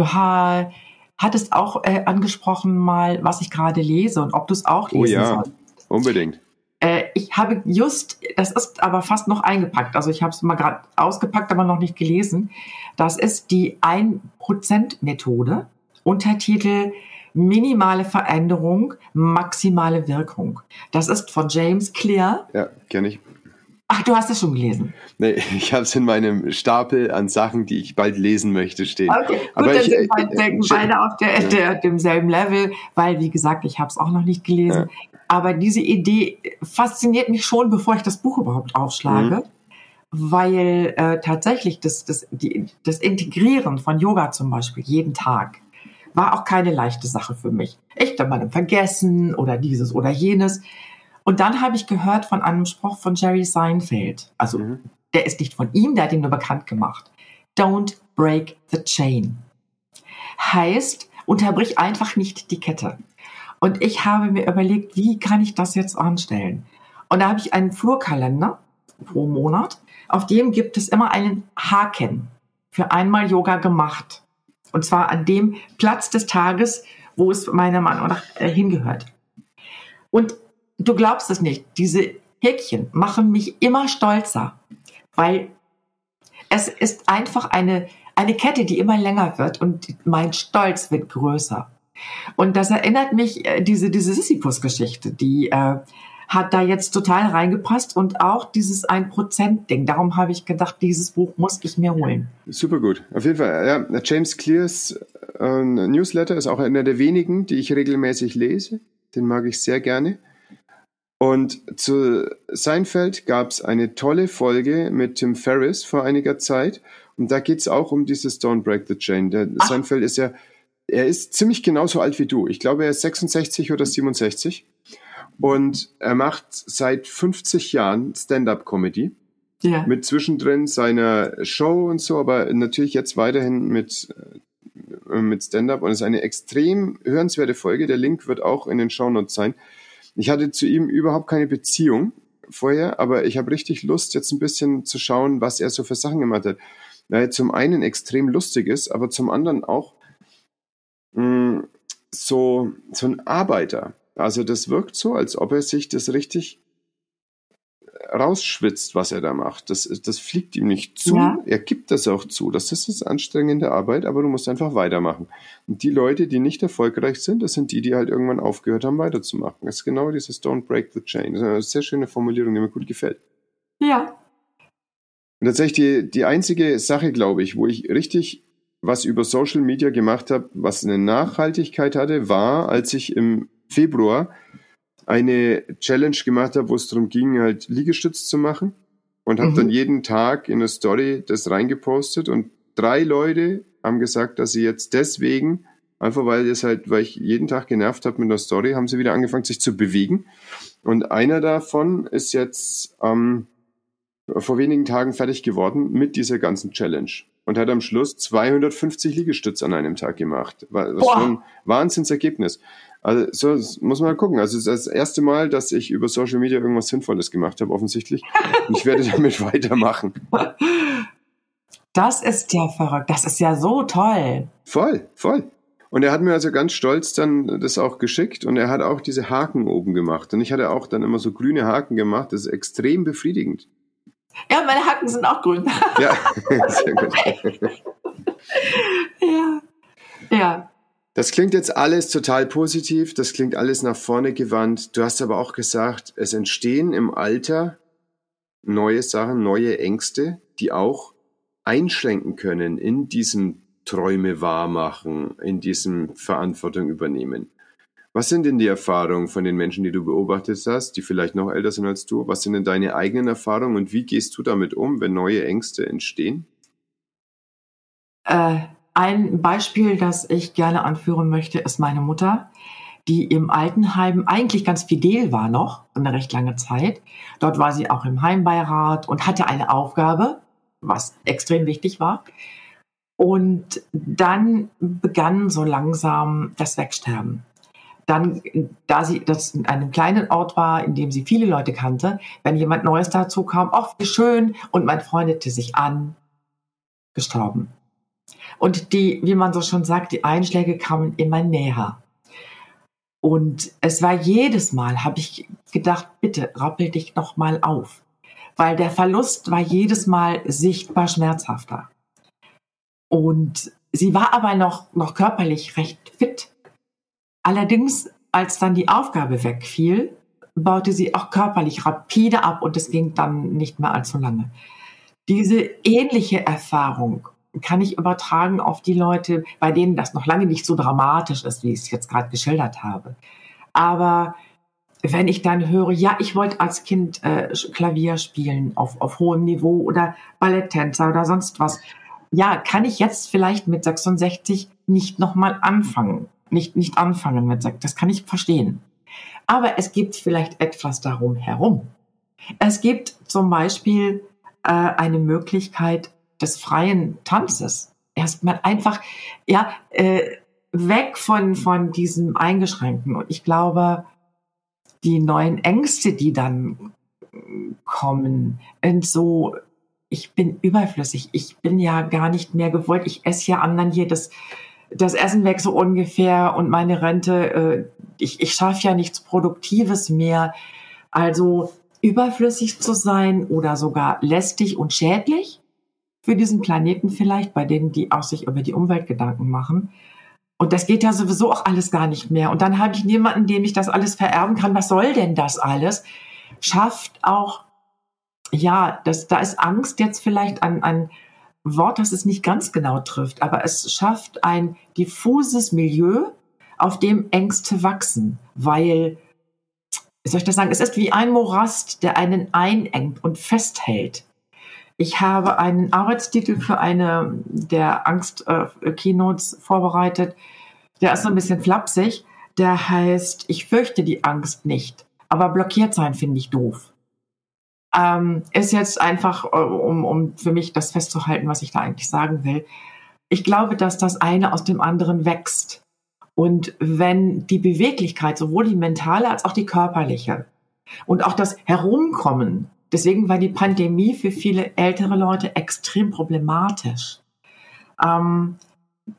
Du hattest auch äh, angesprochen mal, was ich gerade lese und ob du es auch lesen Oh ja, sollst. unbedingt. Äh, ich habe just, das ist aber fast noch eingepackt, also ich habe es mal gerade ausgepackt, aber noch nicht gelesen. Das ist die 1%-Methode, Untertitel Minimale Veränderung, maximale Wirkung. Das ist von James Clear. Ja, kenne ich. Ach, du hast es schon gelesen. Nee, ich habe es in meinem Stapel an Sachen, die ich bald lesen möchte, stehen. Okay, gut, Aber dann ich, sind wir äh, beide auf der, der, demselben Level, weil, wie gesagt, ich habe es auch noch nicht gelesen. Ja. Aber diese Idee fasziniert mich schon, bevor ich das Buch überhaupt aufschlage. Mhm. weil äh, tatsächlich das, das, die, das Integrieren von Yoga zum Beispiel jeden Tag war auch keine leichte Sache für mich. Ich habe mal vergessen oder dieses oder jenes. Und dann habe ich gehört von einem Spruch von Jerry Seinfeld. Also mhm. der ist nicht von ihm, der hat ihn nur bekannt gemacht. Don't break the chain. Heißt, unterbrich einfach nicht die Kette. Und ich habe mir überlegt, wie kann ich das jetzt anstellen? Und da habe ich einen Flurkalender pro Monat. Auf dem gibt es immer einen Haken für einmal Yoga gemacht. Und zwar an dem Platz des Tages, wo es meiner Meinung nach äh, hingehört. Und du glaubst es nicht, diese Häkchen machen mich immer stolzer, weil es ist einfach eine, eine Kette, die immer länger wird und mein Stolz wird größer. Und das erinnert mich, äh, diese, diese Sisyphus-Geschichte, die äh, hat da jetzt total reingepasst und auch dieses 1%-Ding. Darum habe ich gedacht, dieses Buch muss ich mir holen. Super gut. Auf jeden Fall, ja, James Clears äh, Newsletter ist auch einer der wenigen, die ich regelmäßig lese. Den mag ich sehr gerne. Und zu Seinfeld gab es eine tolle Folge mit Tim Ferriss vor einiger Zeit. Und da geht es auch um dieses Don't Break the Chain. Der Ach. Seinfeld ist ja, er ist ziemlich genauso alt wie du. Ich glaube, er ist 66 oder 67. Und er macht seit 50 Jahren Stand-up-Comedy. Ja. Mit zwischendrin seiner Show und so, aber natürlich jetzt weiterhin mit, äh, mit Stand-up. Und es ist eine extrem hörenswerte Folge. Der Link wird auch in den Shownotes sein. Ich hatte zu ihm überhaupt keine Beziehung vorher, aber ich habe richtig Lust, jetzt ein bisschen zu schauen, was er so für Sachen gemacht hat. Weil er zum einen extrem lustig ist, aber zum anderen auch mh, mm, so, so ein Arbeiter. Also das wirkt so, als ob er sich das richtig rausschwitzt, was er da macht. Das, das fliegt ihm nicht zu. Ja. Er gibt das auch zu. Das ist das anstrengende Arbeit, aber du musst einfach weitermachen. Und die Leute, die nicht erfolgreich sind, das sind die, die halt irgendwann aufgehört haben, weiterzumachen. Das ist genau dieses Don't Break the Chain. Das ist eine sehr schöne Formulierung, die mir gut gefällt. Ja. Und tatsächlich die, die einzige Sache, glaube ich, wo ich richtig was über Social Media gemacht habe, was eine Nachhaltigkeit hatte, war, als ich im Februar eine Challenge gemacht habe, wo es darum ging, halt Liegestütz zu machen und habe mhm. dann jeden Tag in der Story das reingepostet und drei Leute haben gesagt, dass sie jetzt deswegen, einfach weil das halt, weil ich jeden Tag genervt habe mit der Story, haben sie wieder angefangen, sich zu bewegen. Und einer davon ist jetzt ähm, vor wenigen Tagen fertig geworden mit dieser ganzen Challenge und hat am Schluss 250 Liegestütz an einem Tag gemacht. Was Boah. schon ein Wahnsinnsergebnis. Also so muss man gucken. Also es ist das erste Mal, dass ich über Social Media irgendwas Sinnvolles gemacht habe, offensichtlich. Und ich werde damit weitermachen. Das ist ja verrückt. Das ist ja so toll. Voll, voll. Und er hat mir also ganz stolz dann das auch geschickt und er hat auch diese Haken oben gemacht. Und ich hatte auch dann immer so grüne Haken gemacht. Das ist extrem befriedigend. Ja, meine Haken sind auch grün. Ja, sehr gut. ja. Ja. Das klingt jetzt alles total positiv, das klingt alles nach vorne gewandt. Du hast aber auch gesagt, es entstehen im Alter neue Sachen, neue Ängste, die auch einschränken können in diesem Träume wahrmachen, in diesem Verantwortung übernehmen. Was sind denn die Erfahrungen von den Menschen, die du beobachtet hast, die vielleicht noch älter sind als du? Was sind denn deine eigenen Erfahrungen und wie gehst du damit um, wenn neue Ängste entstehen? Äh, ein Beispiel, das ich gerne anführen möchte, ist meine Mutter, die im Altenheim eigentlich ganz fidel war noch, eine recht lange Zeit. Dort war sie auch im Heimbeirat und hatte eine Aufgabe, was extrem wichtig war. Und dann begann so langsam das Wegsterben dann, da sie das in einem kleinen Ort war, in dem sie viele Leute kannte, wenn jemand Neues dazu kam, ach, wie schön, und man freundete sich an, gestorben. Und die, wie man so schon sagt, die Einschläge kamen immer näher. Und es war jedes Mal, habe ich gedacht, bitte rappel dich noch mal auf, weil der Verlust war jedes Mal sichtbar schmerzhafter. Und sie war aber noch, noch körperlich recht fit. Allerdings, als dann die Aufgabe wegfiel, baute sie auch körperlich rapide ab und es ging dann nicht mehr allzu lange. Diese ähnliche Erfahrung kann ich übertragen auf die Leute, bei denen das noch lange nicht so dramatisch ist, wie ich es jetzt gerade geschildert habe. Aber wenn ich dann höre, ja, ich wollte als Kind äh, Klavier spielen auf, auf hohem Niveau oder Balletttänzer oder sonst was, ja, kann ich jetzt vielleicht mit 66 nicht nochmal anfangen. Nicht, nicht anfangen mit, das kann ich verstehen. Aber es gibt vielleicht etwas darum herum. Es gibt zum Beispiel äh, eine Möglichkeit des freien Tanzes. Erstmal einfach, ja, äh, weg von, von diesem Eingeschränkten. Und ich glaube, die neuen Ängste, die dann kommen, und so, ich bin überflüssig, ich bin ja gar nicht mehr gewollt, ich esse ja anderen hier das, das Essen weg so ungefähr und meine Rente, äh, ich, ich schaffe ja nichts Produktives mehr. Also überflüssig zu sein oder sogar lästig und schädlich für diesen Planeten vielleicht, bei denen, die auch sich über die Umwelt Gedanken machen. Und das geht ja sowieso auch alles gar nicht mehr. Und dann habe ich niemanden, dem ich das alles vererben kann. Was soll denn das alles? Schafft auch, ja, das, da ist Angst jetzt vielleicht ein, ein Wort, das es nicht ganz genau trifft, aber es schafft ein diffuses Milieu, auf dem Ängste wachsen, weil, soll ich das sagen, es ist wie ein Morast, der einen einengt und festhält. Ich habe einen Arbeitstitel für eine der Angst-Keynotes äh, vorbereitet. Der ist so ein bisschen flapsig. Der heißt, ich fürchte die Angst nicht, aber blockiert sein finde ich doof. Ähm, ist jetzt einfach, äh, um, um für mich das festzuhalten, was ich da eigentlich sagen will. Ich glaube, dass das eine aus dem anderen wächst. Und wenn die Beweglichkeit, sowohl die mentale als auch die körperliche und auch das Herumkommen Deswegen war die Pandemie für viele ältere Leute extrem problematisch. Ähm,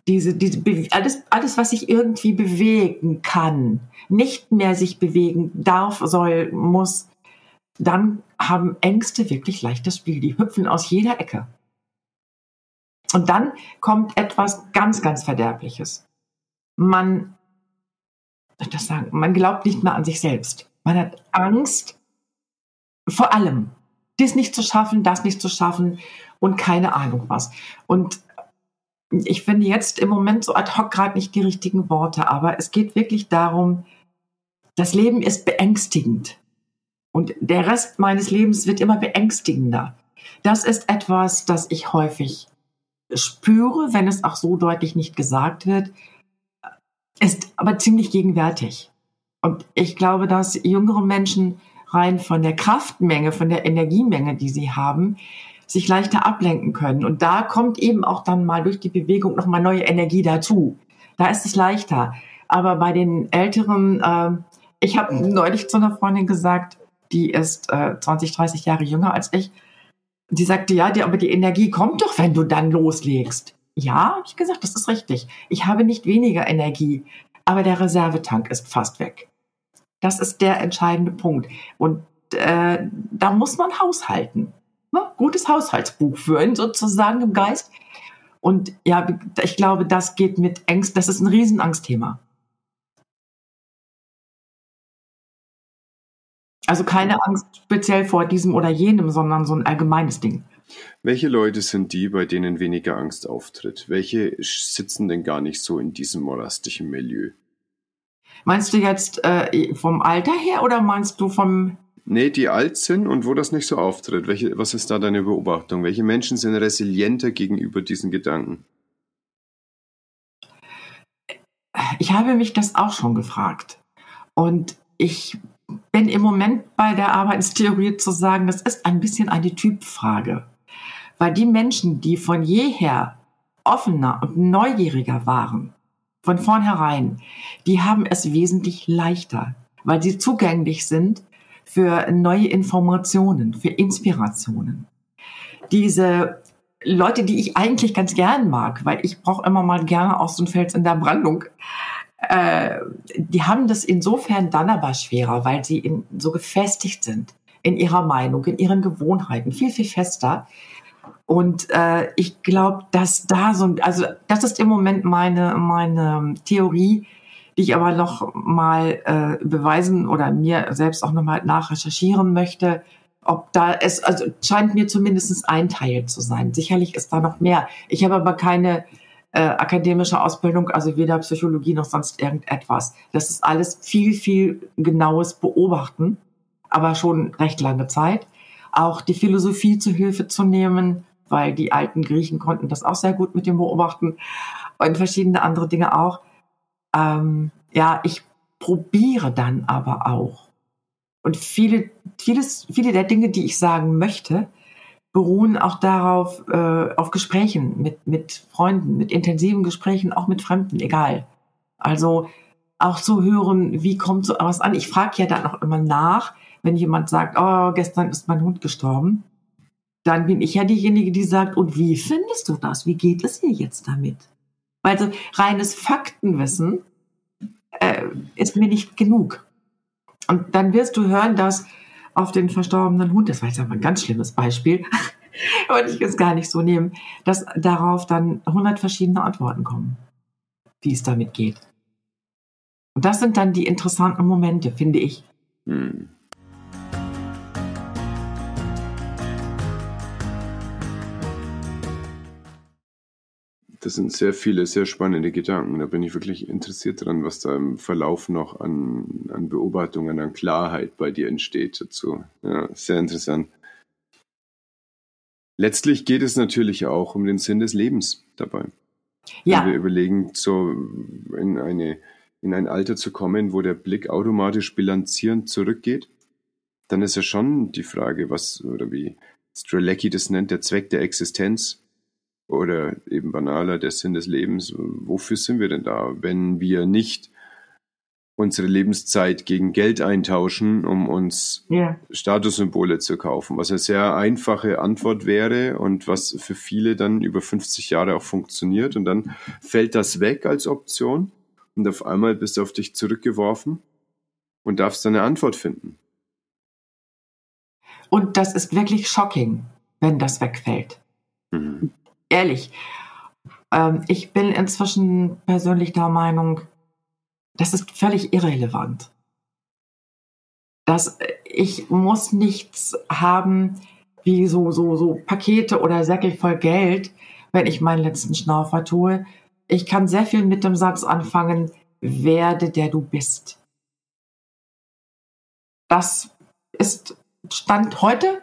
diese, diese, alles, alles, was sich irgendwie bewegen kann, nicht mehr sich bewegen darf, soll, muss, dann haben Ängste wirklich leichtes Spiel. Die hüpfen aus jeder Ecke. Und dann kommt etwas ganz, ganz Verderbliches. Man, das sagen, man glaubt nicht mehr an sich selbst. Man hat Angst, vor allem. Dies nicht zu schaffen, das nicht zu schaffen und keine Ahnung was. Und ich finde jetzt im Moment so ad hoc gerade nicht die richtigen Worte, aber es geht wirklich darum, das Leben ist beängstigend. Und der Rest meines Lebens wird immer beängstigender. Das ist etwas, das ich häufig spüre, wenn es auch so deutlich nicht gesagt wird, ist aber ziemlich gegenwärtig. Und ich glaube, dass jüngere Menschen rein von der Kraftmenge, von der Energiemenge, die sie haben, sich leichter ablenken können. Und da kommt eben auch dann mal durch die Bewegung nochmal neue Energie dazu. Da ist es leichter. Aber bei den Älteren, äh, ich habe neulich zu einer Freundin gesagt, die ist äh, 20, 30 Jahre jünger als ich, die sagte, ja, die, aber die Energie kommt doch, wenn du dann loslegst. Ja, ich gesagt, das ist richtig. Ich habe nicht weniger Energie, aber der Reservetank ist fast weg. Das ist der entscheidende Punkt. Und äh, da muss man haushalten. Ne? Gutes Haushaltsbuch führen, sozusagen im Geist. Und ja, ich glaube, das geht mit Ängsten, das ist ein Riesenangstthema. Also keine Angst speziell vor diesem oder jenem, sondern so ein allgemeines Ding. Welche Leute sind die, bei denen weniger Angst auftritt? Welche sitzen denn gar nicht so in diesem morastigen Milieu? Meinst du jetzt äh, vom Alter her oder meinst du vom... Nee, die alt sind und wo das nicht so auftritt. Welche, was ist da deine Beobachtung? Welche Menschen sind resilienter gegenüber diesen Gedanken? Ich habe mich das auch schon gefragt. Und ich bin im Moment bei der Arbeitstheorie zu sagen, das ist ein bisschen eine Typfrage. Weil die Menschen, die von jeher offener und neugieriger waren, von vornherein, die haben es wesentlich leichter, weil sie zugänglich sind für neue Informationen, für Inspirationen. Diese Leute, die ich eigentlich ganz gern mag, weil ich brauche immer mal gerne aus so einem Fels in der Brandung, äh, die haben das insofern dann aber schwerer, weil sie in, so gefestigt sind in ihrer Meinung, in ihren Gewohnheiten, viel, viel fester, und äh, ich glaube, dass da so, also das ist im Moment meine meine Theorie, die ich aber noch mal äh, beweisen oder mir selbst auch noch mal nachrecherchieren möchte, ob da es, also scheint mir zumindest ein Teil zu sein. Sicherlich ist da noch mehr. Ich habe aber keine äh, akademische Ausbildung, also weder Psychologie noch sonst irgendetwas. Das ist alles viel, viel genaues Beobachten, aber schon recht lange Zeit. Auch die Philosophie zu Hilfe zu nehmen, weil die alten Griechen konnten das auch sehr gut mit dem Beobachten und verschiedene andere Dinge auch. Ähm, ja, ich probiere dann aber auch. Und viele, vieles, viele der Dinge, die ich sagen möchte, beruhen auch darauf, äh, auf Gesprächen mit, mit Freunden, mit intensiven Gesprächen, auch mit Fremden, egal. Also auch zu hören, wie kommt so was an. Ich frage ja dann auch immer nach, wenn jemand sagt, oh, gestern ist mein Hund gestorben. Dann bin ich ja diejenige, die sagt, und wie findest du das? Wie geht es dir jetzt damit? Also reines Faktenwissen äh, ist mir nicht genug. Und dann wirst du hören, dass auf den verstorbenen Hund, das war jetzt aber ein ganz schlimmes Beispiel, wollte ich es gar nicht so nehmen, dass darauf dann 100 verschiedene Antworten kommen, wie es damit geht. Und das sind dann die interessanten Momente, finde ich. Hm. Das sind sehr viele, sehr spannende Gedanken. Da bin ich wirklich interessiert dran, was da im Verlauf noch an, an Beobachtungen, an Klarheit bei dir entsteht dazu. Ja, sehr interessant. Letztlich geht es natürlich auch um den Sinn des Lebens dabei. Ja. Wenn wir überlegen, so in eine, in ein Alter zu kommen, wo der Blick automatisch bilanzierend zurückgeht, dann ist ja schon die Frage, was, oder wie Strelecki das nennt, der Zweck der Existenz oder eben banaler der Sinn des Lebens. Wofür sind wir denn da, wenn wir nicht unsere Lebenszeit gegen Geld eintauschen, um uns yeah. Statussymbole zu kaufen, was eine sehr einfache Antwort wäre und was für viele dann über 50 Jahre auch funktioniert und dann fällt das weg als Option und auf einmal bist du auf dich zurückgeworfen und darfst dann eine Antwort finden. Und das ist wirklich shocking, wenn das wegfällt. Mhm ehrlich, ähm, ich bin inzwischen persönlich der Meinung, das ist völlig irrelevant. Dass ich muss nichts haben wie so, so, so Pakete oder Säckel voll Geld, wenn ich meinen letzten Schnaufer tue. Ich kann sehr viel mit dem Satz anfangen, werde der du bist. Das ist Stand heute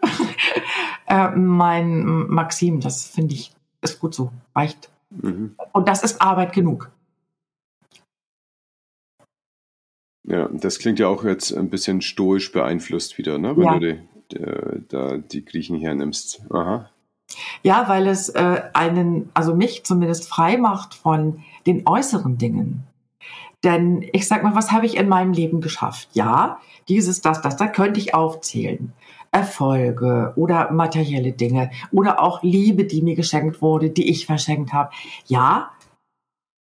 äh, mein Maxim. Das finde ich ist gut so, reicht. Mhm. Und das ist Arbeit genug. Ja, das klingt ja auch jetzt ein bisschen stoisch beeinflusst wieder, ne? wenn ja. du die, die, da die Griechen hernimmst. Aha. Ja, weil es äh, einen, also mich zumindest frei macht von den äußeren Dingen. Denn ich sag mal, was habe ich in meinem Leben geschafft? Ja, dieses, das, das, da könnte ich aufzählen. Erfolge oder materielle Dinge oder auch Liebe, die mir geschenkt wurde, die ich verschenkt habe. Ja,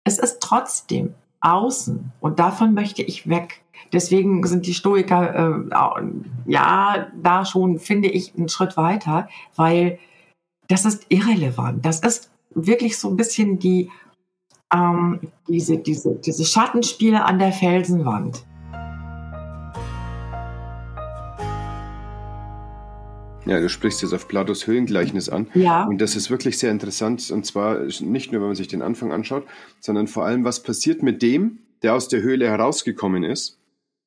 es ist trotzdem außen und davon möchte ich weg. Deswegen sind die Stoiker äh, ja da schon, finde ich, einen Schritt weiter, weil das ist irrelevant. Das ist wirklich so ein bisschen die ähm, diese, diese, diese Schattenspiele an der Felsenwand. Ja, du sprichst jetzt auf Platos Höhlengleichnis an. Ja. Und das ist wirklich sehr interessant. Und zwar nicht nur, wenn man sich den Anfang anschaut, sondern vor allem, was passiert mit dem, der aus der Höhle herausgekommen ist,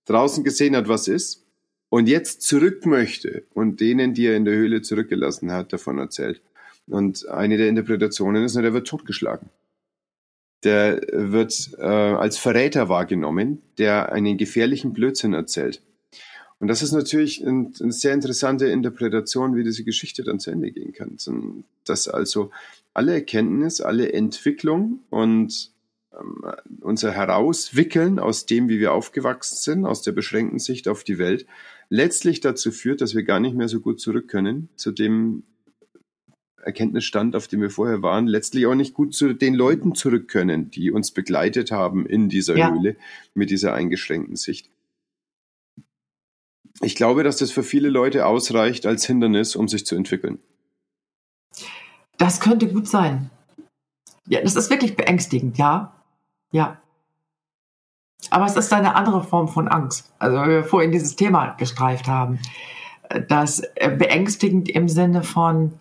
draußen gesehen hat, was ist, und jetzt zurück möchte und denen, die er in der Höhle zurückgelassen hat, davon erzählt. Und eine der Interpretationen ist, der wird totgeschlagen. Der wird äh, als Verräter wahrgenommen, der einen gefährlichen Blödsinn erzählt. Und das ist natürlich ein, eine sehr interessante Interpretation, wie diese Geschichte dann zu Ende gehen kann. Dass also alle Erkenntnis, alle Entwicklung und ähm, unser Herauswickeln aus dem, wie wir aufgewachsen sind, aus der beschränkten Sicht auf die Welt, letztlich dazu führt, dass wir gar nicht mehr so gut zurück können zu dem Erkenntnisstand, auf dem wir vorher waren, letztlich auch nicht gut zu den Leuten zurück können, die uns begleitet haben in dieser ja. Höhle mit dieser eingeschränkten Sicht. Ich glaube, dass das für viele Leute ausreicht als Hindernis, um sich zu entwickeln. Das könnte gut sein. Ja, das ist wirklich beängstigend, ja. Ja. Aber es ist eine andere Form von Angst. Also, wenn wir vorhin dieses Thema gestreift haben. Das äh, beängstigend im Sinne von,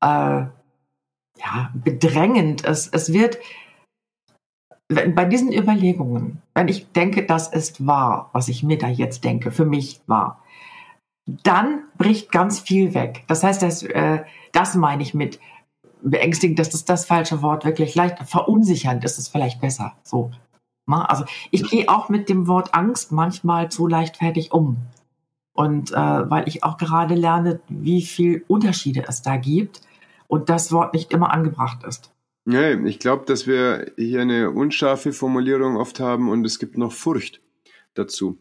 äh, ja, bedrängend. Es, es wird bei diesen Überlegungen, wenn ich denke, das ist wahr, was ich mir da jetzt denke, für mich wahr, dann bricht ganz viel weg. Das heißt, das, äh, das meine ich mit beängstigend, das ist das falsche Wort, wirklich leicht verunsichernd ist es vielleicht besser. So. Also ich gehe auch mit dem Wort Angst manchmal zu leichtfertig um. Und äh, weil ich auch gerade lerne, wie viel Unterschiede es da gibt und das Wort nicht immer angebracht ist. Ja, ich glaube, dass wir hier eine unscharfe Formulierung oft haben und es gibt noch Furcht dazu.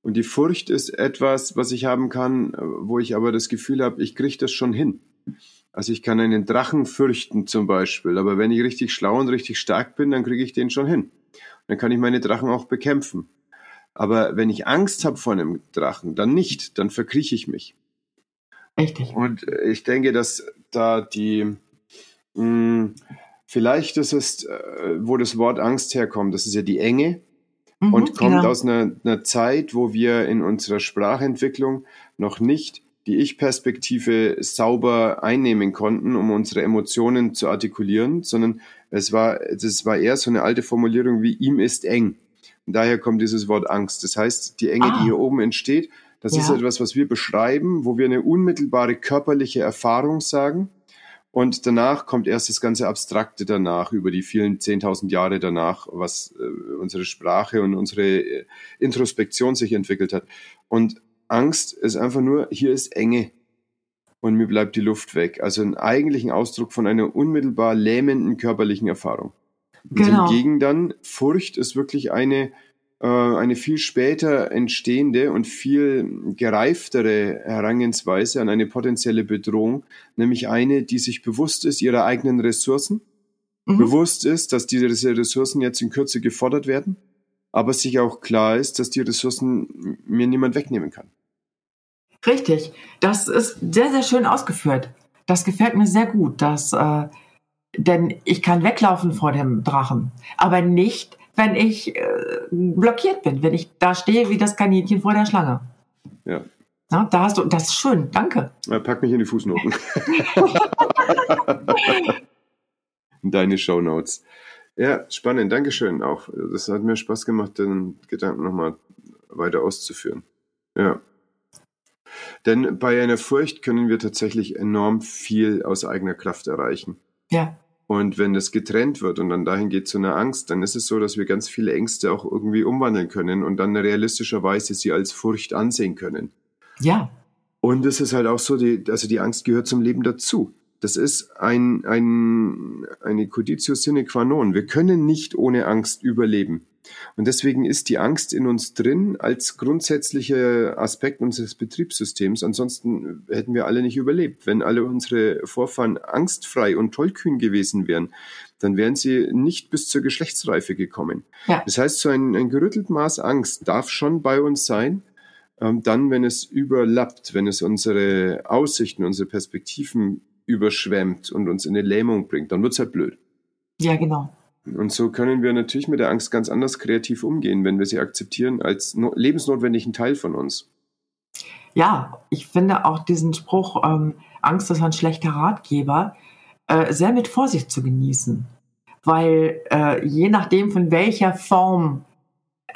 Und die Furcht ist etwas, was ich haben kann, wo ich aber das Gefühl habe, ich kriege das schon hin. Also ich kann einen Drachen fürchten zum Beispiel, aber wenn ich richtig schlau und richtig stark bin, dann kriege ich den schon hin. Dann kann ich meine Drachen auch bekämpfen. Aber wenn ich Angst habe vor einem Drachen, dann nicht, dann verkrieche ich mich. Richtig. Und ich denke, dass da die, mh, hm, vielleicht ist es, äh, wo das Wort Angst herkommt, das ist ja die Enge mhm, und kommt genau. aus einer, einer Zeit, wo wir in unserer Sprachentwicklung noch nicht die Ich-Perspektive sauber einnehmen konnten, um unsere Emotionen zu artikulieren, sondern es war, das war eher so eine alte Formulierung wie ihm ist eng. Und daher kommt dieses Wort Angst. Das heißt, die Enge, ah. die hier oben entsteht, das ja. ist etwas, was wir beschreiben, wo wir eine unmittelbare körperliche Erfahrung sagen. Und danach kommt erst das ganze Abstrakte danach, über die vielen 10.000 Jahre danach, was äh, unsere Sprache und unsere äh, Introspektion sich entwickelt hat. Und Angst ist einfach nur, hier ist Enge und mir bleibt die Luft weg. Also einen eigentlichen Ausdruck von einer unmittelbar lähmenden körperlichen Erfahrung. Genau. Hingegen dann, Furcht ist wirklich eine, äh, eine viel später entstehende und viel gereiftere Herangehensweise an eine potenzielle Bedrohung, nämlich eine, die sich bewusst ist ihrer eigenen Ressourcen, mhm. bewusst ist, dass diese Ressourcen jetzt in Kürze gefordert werden aber sich auch klar ist, dass die Ressourcen mir niemand wegnehmen kann. Richtig, das ist sehr, sehr schön ausgeführt. Das gefällt mir sehr gut, dass, äh, denn ich kann weglaufen vor dem Drachen, aber nicht, wenn ich äh, blockiert bin, wenn ich da stehe wie das Kaninchen vor der Schlange. Ja. ja da hast du, das ist schön, danke. Ja, pack mich in die Fußnoten. Deine Show Notes. Ja, spannend. Dankeschön auch. Das hat mir Spaß gemacht, den Gedanken nochmal weiter auszuführen. Ja. Denn bei einer Furcht können wir tatsächlich enorm viel aus eigener Kraft erreichen. Ja. Und wenn das getrennt wird und dann dahin geht zu einer Angst, dann ist es so, dass wir ganz viele Ängste auch irgendwie umwandeln können und dann realistischerweise sie als Furcht ansehen können. Ja. Und es ist halt auch so, die, also die Angst gehört zum Leben dazu. Das ist ein, ein, eine Coditio sine qua non. Wir können nicht ohne Angst überleben. Und deswegen ist die Angst in uns drin als grundsätzlicher Aspekt unseres Betriebssystems. Ansonsten hätten wir alle nicht überlebt. Wenn alle unsere Vorfahren angstfrei und tollkühn gewesen wären, dann wären sie nicht bis zur Geschlechtsreife gekommen. Ja. Das heißt, so ein, ein gerüttelt Maß Angst darf schon bei uns sein. Ähm, dann, wenn es überlappt, wenn es unsere Aussichten, unsere Perspektiven überschwemmt und uns in eine Lähmung bringt, dann wird's halt blöd. Ja, genau. Und so können wir natürlich mit der Angst ganz anders kreativ umgehen, wenn wir sie akzeptieren als no lebensnotwendigen Teil von uns. Ja, ich finde auch diesen Spruch, ähm, Angst ist ein schlechter Ratgeber, äh, sehr mit Vorsicht zu genießen. Weil äh, je nachdem, von welcher Form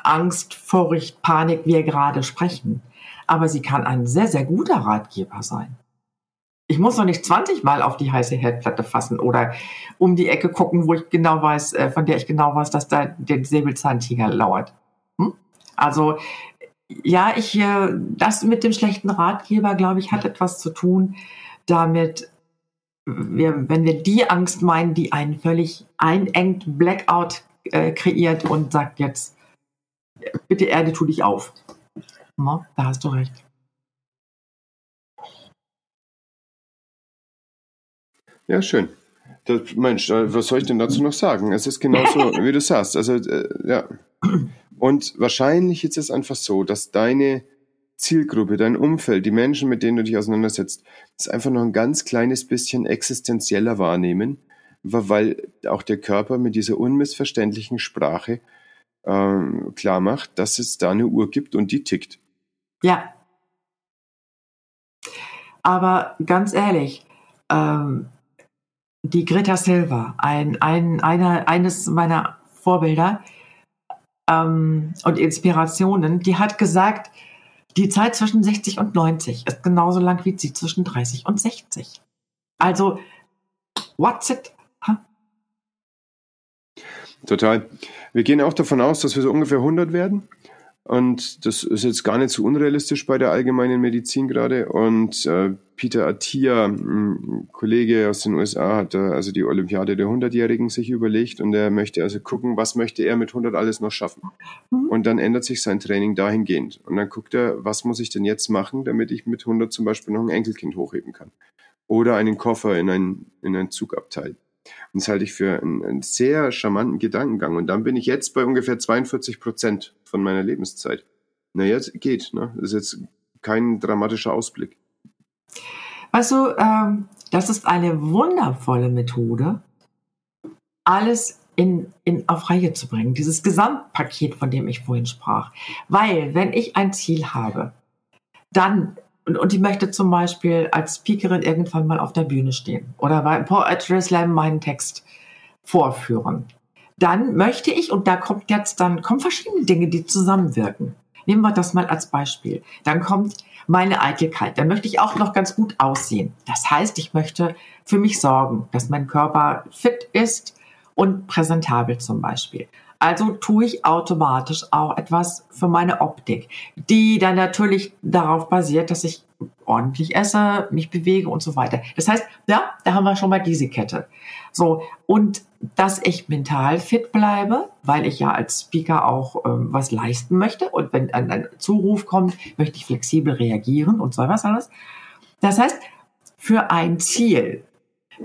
Angst, Furcht, Panik wir gerade sprechen, aber sie kann ein sehr, sehr guter Ratgeber sein ich muss noch nicht 20 Mal auf die heiße Herdplatte fassen oder um die Ecke gucken, wo ich genau weiß, äh, von der ich genau weiß, dass da der Säbelzahntiger lauert. Hm? Also ja, ich äh, das mit dem schlechten Ratgeber, glaube ich, hat etwas zu tun damit, wir, wenn wir die Angst meinen, die einen völlig einengt, Blackout äh, kreiert und sagt jetzt, bitte Erde, tu dich auf. Na, da hast du recht. Ja, schön. Das, Mensch, äh, was soll ich denn dazu noch sagen? Es ist genauso, wie du sagst. Also, äh, ja. Und wahrscheinlich ist es einfach so, dass deine Zielgruppe, dein Umfeld, die Menschen, mit denen du dich auseinandersetzt, das einfach noch ein ganz kleines bisschen existenzieller wahrnehmen, weil auch der Körper mit dieser unmissverständlichen Sprache ähm, klar macht, dass es da eine Uhr gibt und die tickt. Ja. Aber ganz ehrlich, ähm, die Greta Silva, ein, ein, eine, eines meiner Vorbilder ähm, und Inspirationen, die hat gesagt, die Zeit zwischen 60 und 90 ist genauso lang wie die zwischen 30 und 60. Also, what's it? Huh? Total. Wir gehen auch davon aus, dass wir so ungefähr 100 werden. Und das ist jetzt gar nicht so unrealistisch bei der allgemeinen Medizin gerade. Und äh, Peter Attia, ein Kollege aus den USA, hat äh, also die Olympiade der 100-Jährigen sich überlegt und er möchte also gucken, was möchte er mit 100 alles noch schaffen. Mhm. Und dann ändert sich sein Training dahingehend. Und dann guckt er, was muss ich denn jetzt machen, damit ich mit 100 zum Beispiel noch ein Enkelkind hochheben kann. Oder einen Koffer in ein, in ein Zugabteil. Und das halte ich für einen, einen, sehr charmanten Gedankengang. Und dann bin ich jetzt bei ungefähr 42 Prozent von meiner Lebenszeit. Na, jetzt geht. Ne? Das ist jetzt kein dramatischer Ausblick. Weißt du, ähm, das ist eine wundervolle Methode, alles in, in, auf Reihe zu bringen. Dieses Gesamtpaket, von dem ich vorhin sprach. Weil, wenn ich ein Ziel habe, dann und, und die möchte zum Beispiel als Speakerin irgendwann mal auf der Bühne stehen oder bei Poetry Slam meinen Text vorführen. Dann möchte ich, und da kommt jetzt dann, kommen verschiedene Dinge, die zusammenwirken. Nehmen wir das mal als Beispiel. Dann kommt meine Eitelkeit. Dann möchte ich auch noch ganz gut aussehen. Das heißt, ich möchte für mich sorgen, dass mein Körper fit ist und präsentabel zum Beispiel. Also tue ich automatisch auch etwas für meine Optik, die dann natürlich darauf basiert, dass ich ordentlich esse, mich bewege und so weiter. Das heißt, ja, da haben wir schon mal diese Kette. So, und dass ich mental fit bleibe, weil ich ja als Speaker auch ähm, was leisten möchte und wenn ein, ein Zuruf kommt, möchte ich flexibel reagieren und so was alles. Das heißt, für ein Ziel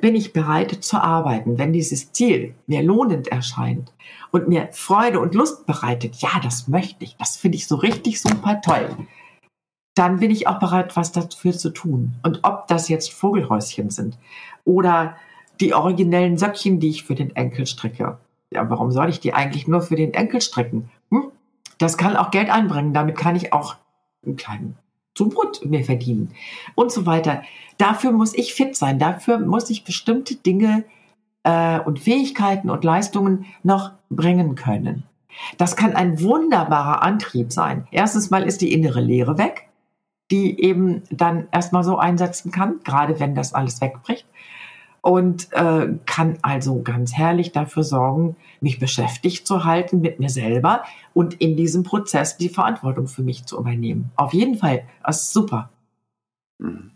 bin ich bereit zu arbeiten, wenn dieses Ziel mir lohnend erscheint und mir Freude und Lust bereitet, ja, das möchte ich, das finde ich so richtig super toll, dann bin ich auch bereit, was dafür zu tun. Und ob das jetzt Vogelhäuschen sind oder die originellen Söckchen, die ich für den Enkel stricke. Ja, warum soll ich die eigentlich nur für den Enkel stricken? Hm? Das kann auch Geld einbringen. Damit kann ich auch einen kleinen zum Brot mir verdienen und so weiter. Dafür muss ich fit sein. Dafür muss ich bestimmte Dinge äh, und Fähigkeiten und Leistungen noch bringen können. Das kann ein wunderbarer Antrieb sein. Erstens mal ist die innere Leere weg, die eben dann erstmal so einsetzen kann, gerade wenn das alles wegbricht und äh, kann also ganz herrlich dafür sorgen, mich beschäftigt zu halten mit mir selber und in diesem Prozess die Verantwortung für mich zu übernehmen. Auf jeden Fall, das ist super. Mhm.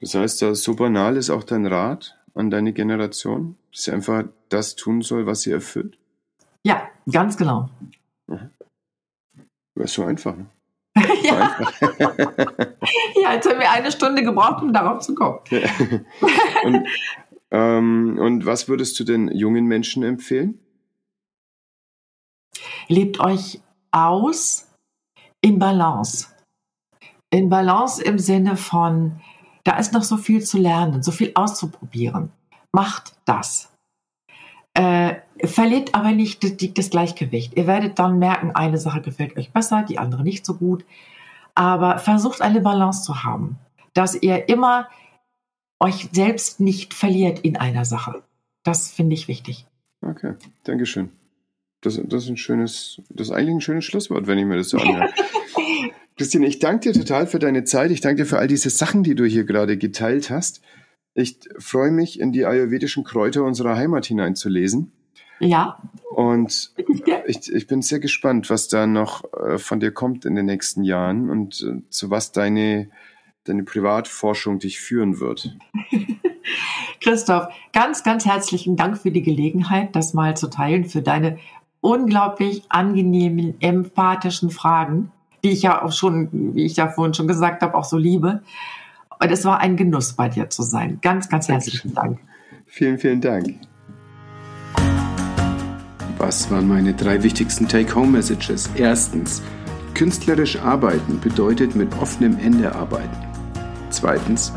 Das heißt, so banal ist auch dein Rat an deine Generation, dass sie einfach das tun soll, was sie erfüllt? Ja, ganz genau. Mhm. Das ist so einfach. Ne? ja. ja, jetzt haben wir eine Stunde gebraucht, um darauf zu kommen. und, ähm, und was würdest du den jungen Menschen empfehlen? Lebt euch aus in Balance. In Balance im Sinne von, da ist noch so viel zu lernen, so viel auszuprobieren. Macht das. Äh, verliert aber nicht das Gleichgewicht. Ihr werdet dann merken, eine Sache gefällt euch besser, die andere nicht so gut. Aber versucht eine Balance zu haben, dass ihr immer euch selbst nicht verliert in einer Sache. Das finde ich wichtig. Okay, Dankeschön. Das, das, ist ein schönes, das ist eigentlich ein schönes Schlusswort, wenn ich mir das so anhöre. Christine, ich danke dir total für deine Zeit. Ich danke dir für all diese Sachen, die du hier gerade geteilt hast. Ich freue mich, in die ayurvedischen Kräuter unserer Heimat hineinzulesen. Ja. Und ich, ich bin sehr gespannt, was da noch äh, von dir kommt in den nächsten Jahren und äh, zu was deine, deine Privatforschung dich führen wird. Christoph, ganz, ganz herzlichen Dank für die Gelegenheit, das mal zu teilen, für deine unglaublich angenehmen, empathischen Fragen, die ich ja auch schon, wie ich ja vorhin schon gesagt habe, auch so liebe. Und es war ein Genuss, bei dir zu sein. Ganz, ganz herzlichen Dank. Vielen, vielen Dank. Was waren meine drei wichtigsten Take-Home-Messages? Erstens, künstlerisch arbeiten bedeutet mit offenem Ende arbeiten. Zweitens,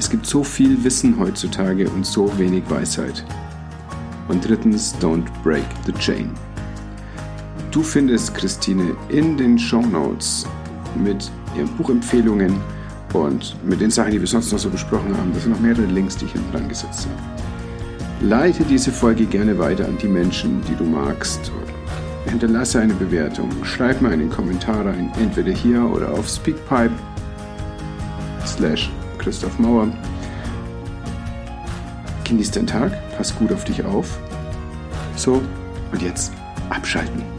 es gibt so viel Wissen heutzutage und so wenig Weisheit. Und drittens, don't break the chain. Du findest Christine in den Show Notes mit ihren Buchempfehlungen Und mit den Sachen, die wir sonst noch so besprochen haben, das sind noch mehrere Links, die ich hinten dran gesetzt habe. Leite diese Folge gerne weiter an die Menschen, die du magst. Hinterlasse eine Bewertung. Schreib mir einen Kommentar rein, entweder hier oder auf Speakpipe slash Christoph Mauer. Genieß den Tag, pass gut auf dich auf. So, und jetzt abschalten.